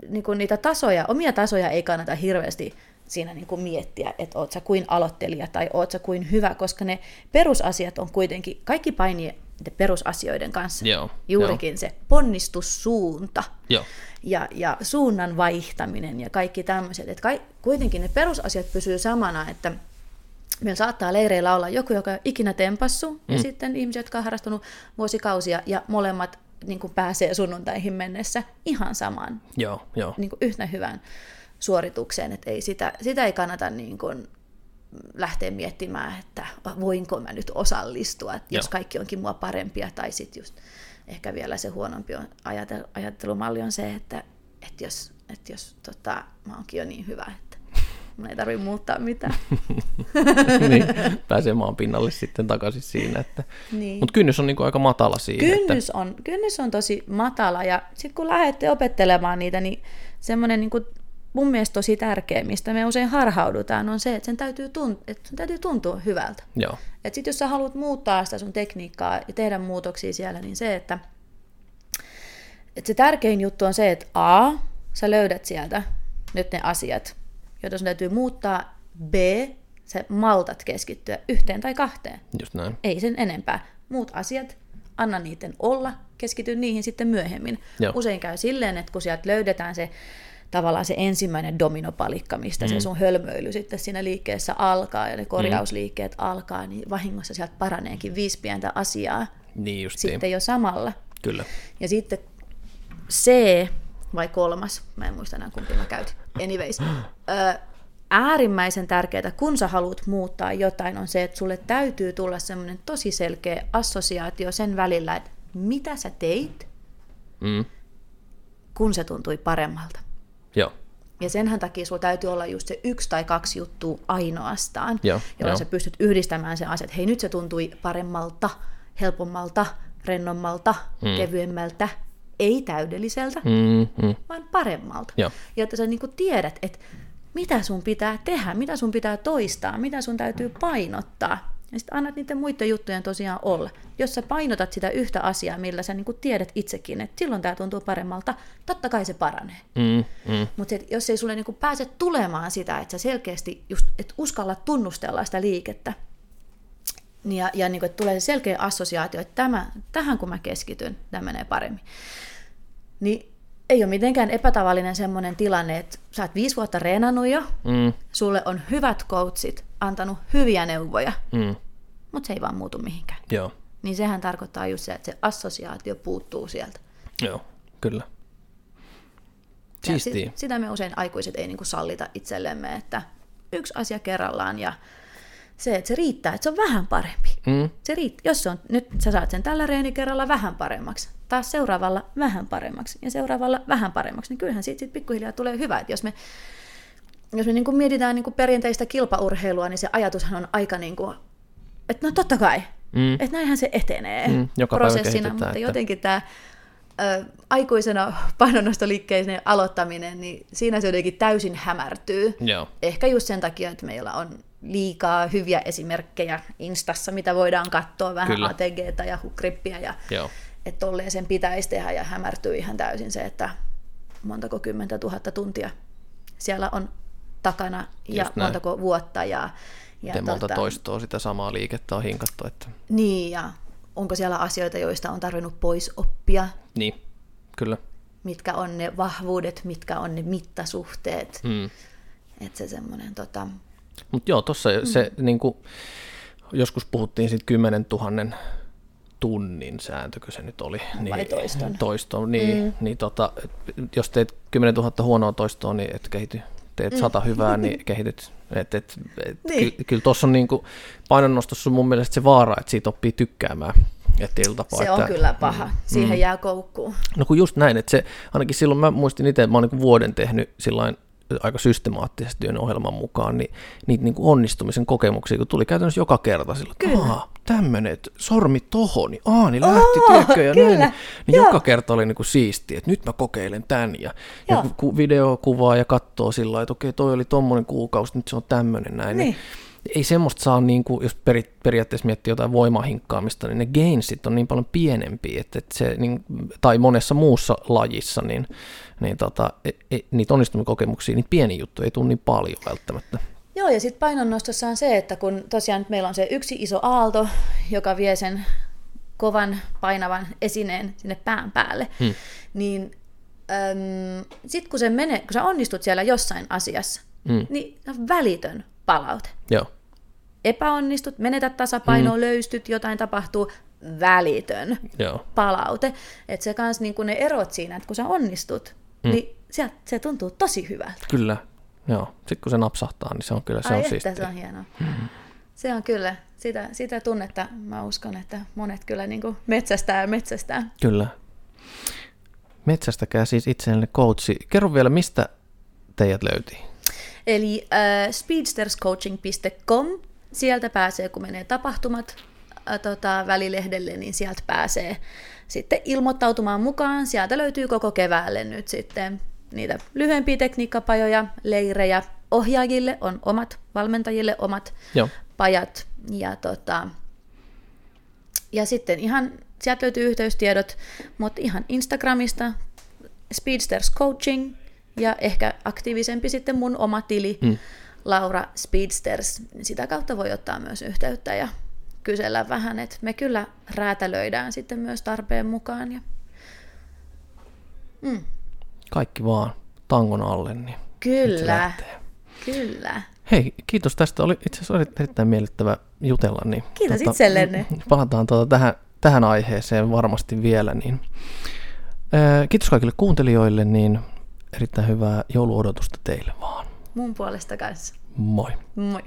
niin kuin niitä tasoja, omia tasoja ei kannata hirveästi siinä niin kuin miettiä, että oot sä kuin aloittelija tai oot sä kuin hyvä, koska ne perusasiat on kuitenkin, kaikki painii perusasioiden kanssa. Joo, Juurikin se ponnistussuunta Joo. ja, ja suunnan vaihtaminen ja kaikki tämmöiset. Että kai, kuitenkin ne perusasiat pysyy samana, että meillä saattaa leireillä olla joku, joka ei ikinä tempassu, mm. ja sitten ihmiset, jotka on harrastanut vuosikausia, ja molemmat niin kuin pääsee sunnuntaihin mennessä ihan samaan, Joo. Joo. niin kuin yhtä hyvään suoritukseen, että ei sitä, sitä ei kannata niin kuin lähteä miettimään, että voinko mä nyt osallistua, että jos kaikki onkin mua parempia, tai sitten just ehkä vielä se huonompi on ajatel, ajattelumalli on se, että, että jos, että jos tota, mä oonkin jo niin hyvä, että mun ei tarvitse muuttaa mitään. <laughs> niin, pääsee maan pinnalle sitten takaisin siinä. Että... Niin. Mutta kynnys on niinku aika matala siinä. Että... Kynnys on, kynnys on tosi matala ja sitten kun lähdette opettelemaan niitä, niin semmoinen niin mun mielestä tosi tärkeä, mistä me usein harhaudutaan, on se, että sen täytyy, tunt- että sen täytyy tuntua hyvältä. Joo. Et sit jos sä haluat muuttaa sitä sun tekniikkaa ja tehdä muutoksia siellä, niin se, että, että se tärkein juttu on se, että A, sä löydät sieltä nyt ne asiat, joita sun täytyy muuttaa, B, sä maltat keskittyä yhteen tai kahteen. Just näin. Ei sen enempää. Muut asiat, anna niiden olla, keskity niihin sitten myöhemmin. Joo. Usein käy silleen, että kun sieltä löydetään se tavallaan se ensimmäinen dominopalikka, mistä mm. se sun hölmöily sitten siinä liikkeessä alkaa ja ne korjausliikkeet mm. alkaa, niin vahingossa sieltä paraneekin viisi pientä asiaa Niin justiin. sitten jo samalla. Kyllä. Ja sitten C vai kolmas, mä en muista enää kumpi mä käytin. Anyways, <gasps> äärimmäisen tärkeää, kun sä haluat muuttaa jotain, on se, että sulle täytyy tulla semmoinen tosi selkeä assosiaatio sen välillä, että mitä sä teit, Mm. kun se tuntui paremmalta. Ja senhän takia sulla täytyy olla just se yksi tai kaksi juttua ainoastaan, Joo, jolloin joo. sä pystyt yhdistämään sen asian, että hei nyt se tuntui paremmalta, helpommalta, rennommalta, mm. kevyemmältä, ei täydelliseltä, Mm, mm. vaan paremmalta. Joo. Ja että sä niinku tiedät, että mitä sun pitää tehdä, mitä sun pitää toistaa, mitä sun täytyy painottaa. Ja sitten annat niiden muiden juttujen tosiaan olla. Jos sä painotat sitä yhtä asiaa, millä sä niinku tiedät itsekin, että silloin tämä tuntuu paremmalta, totta kai se paranee. Mm, mm. Mutta jos ei sulle niinku pääse tulemaan sitä, että sä selkeästi just, et uskalla tunnustella sitä liikettä, niin ja, ja niinku, että tulee se selkeä assosiaatio, että tämä, tähän kun mä keskityn, tämä menee paremmin. Niin ei ole mitenkään epätavallinen semmoinen tilanne, että sä oot viisi vuotta reenannut jo, Mm, sulle on hyvät coachit, antanut hyviä neuvoja, mm. mutta se ei vaan muutu mihinkään. Joo. Niin sehän tarkoittaa just se, että se assosiaatio puuttuu sieltä. Joo. Kyllä. Ja sit- sitä me usein aikuiset ei niinku sallita itsellemme, että yksi asia kerrallaan ja se, että se riittää, että se on vähän parempi. Mm. Se riitt- jos se on, nyt sä saat sen tällä reenikerralla vähän paremmaksi, taas seuraavalla vähän paremmaksi ja seuraavalla vähän paremmaksi, niin kyllähän siitä sit pikkuhiljaa tulee hyvä. Että jos me, jos me niinku mietitään niinku perinteistä kilpaurheilua, niin se ajatushan on aika niin kuin, että no totta kai, Mm. että näinhän se etenee Mm, joka prosessina, mutta että- jotenkin tämä ö, aikuisena painonnostoliikkeisen aloittaminen, niin siinä se jotenkin täysin hämärtyy. Joo. Ehkä just sen takia, että meillä on liikaa hyviä esimerkkejä Instassa, mitä voidaan katsoa, vähän Kyllä. ATGtä ja hukrippiä, ja Joo. että tolleen sen pitäisi tehdä, ja hämärtyy ihan täysin se, että montako kymmentä tuhatta tuntia siellä on takana, ja Just näin. montako vuotta, ja, ja Miten monta tota- toistoa sitä samaa liikettä on hinkattu. Että... niin, ja onko siellä asioita, joista on tarvinnut pois oppia, Niin, kyllä. mitkä on ne vahvuudet, mitkä on ne mittasuhteet. Mm. Että se semmoinen, tota, Mutta joo, tuossa mm. se niin kuin, joskus puhuttiin siitä 10 000 tunnin sääntö, se nyt oli. Vai toiston? Toisto, niin, mm. niin tota, jos teet 10 000 huonoa toistoa, niin et kehity. Teet sata hyvää, niin <laughs> kehityt. Et, et, et, Niin. ky, kyllä tuossa on niinku painonnostossa mun mielestä se vaara, että siitä oppii tykkäämään. Et se että, on kyllä paha. Siihen mm. jää koukkuun. No kun just näin, että se, ainakin silloin mä muistin itse, että mä oon niin vuoden tehnyt sillain aika systemaattisesti työn ohjelman mukaan, niin niitä niin kuin onnistumisen kokemuksia, kun tuli käytännössä joka kerta sillä, että tämmöinen, että sormi tohon, niin aah, niin lähti, tiedätkö, ja kyllä, näin. Niin joo. joka kerta oli niin kuin siistiä, että nyt mä kokeilen tän, ja, ja ku- videokuvaa ja katsoo sillä että okei, toi oli tommonen kuukausi, nyt se on tämmöinen näin. Niin. Ei semmoista saa, niin kuin, jos peri, periaatteessa miettii jotain voimahinkkaamista, niin ne gainsit on niin paljon pienempiä, että, että se, niin, tai monessa muussa lajissa, niin, niin tota, e, e, niitä onnistumikokemuksia, niin pieni juttu ei tule niin paljon välttämättä. Joo, ja sitten painonnostossa on se, että kun tosiaan nyt meillä on se yksi iso aalto, joka vie sen kovan painavan esineen sinne pään päälle, hmm. niin sitten kun, se menee, kun sä onnistut siellä jossain asiassa, hmm. niin välitön palaute. Joo, Epäonnistut, menetät tasapainoa, hmm. löystyt, jotain tapahtuu, välitön joo, palaute. Että se kans niin ne erot siinä, että kun sä onnistut, hmm. niin se, se tuntuu tosi hyvältä. kyllä. Joo, sitten kun se napsahtaa, niin se on kyllä, se Ai on että, siistiä. se on hienoa. Se on kyllä, sitä, sitä tunnetta mä uskon, että monet kyllä niin kuin metsästää ja metsästää. Kyllä. Metsästäkää siis itsellenne coachi. Kerro vielä, mistä teidät löytii? Eli äh, speedsterscoaching.com, sieltä pääsee, kun menee tapahtumat äh, tota, välilehdelle, niin sieltä pääsee sitten ilmoittautumaan mukaan. Sieltä löytyy koko keväälle nyt sitten niitä lyhyempiä tekniikkapajoja, leirejä. Ohjaajille on omat, valmentajille omat Joo, pajat. Ja, tota, ja sitten ihan, sieltä löytyy yhteystiedot, mutta ihan Instagramista Speedsters Coaching ja ehkä aktiivisempi sitten mun oma tili, mm. Laura Speedsters. Sitä kautta voi ottaa myös yhteyttä ja kysellä vähän, että me kyllä räätälöidään sitten myös tarpeen mukaan. Ja... Mm, kaikki vaan tangon alle, niin kyllä, kyllä. Hei, kiitos tästä. Oli itse asiassa erittäin miellyttävä jutella. Niin, Kiitos itsellenne. Palataan tuota tähän, tähän aiheeseen varmasti vielä. Niin, ää, kiitos kaikille kuuntelijoille, niin erittäin hyvää jouluodotusta teille vaan. Mun puolesta kanssa. Moi. Moi.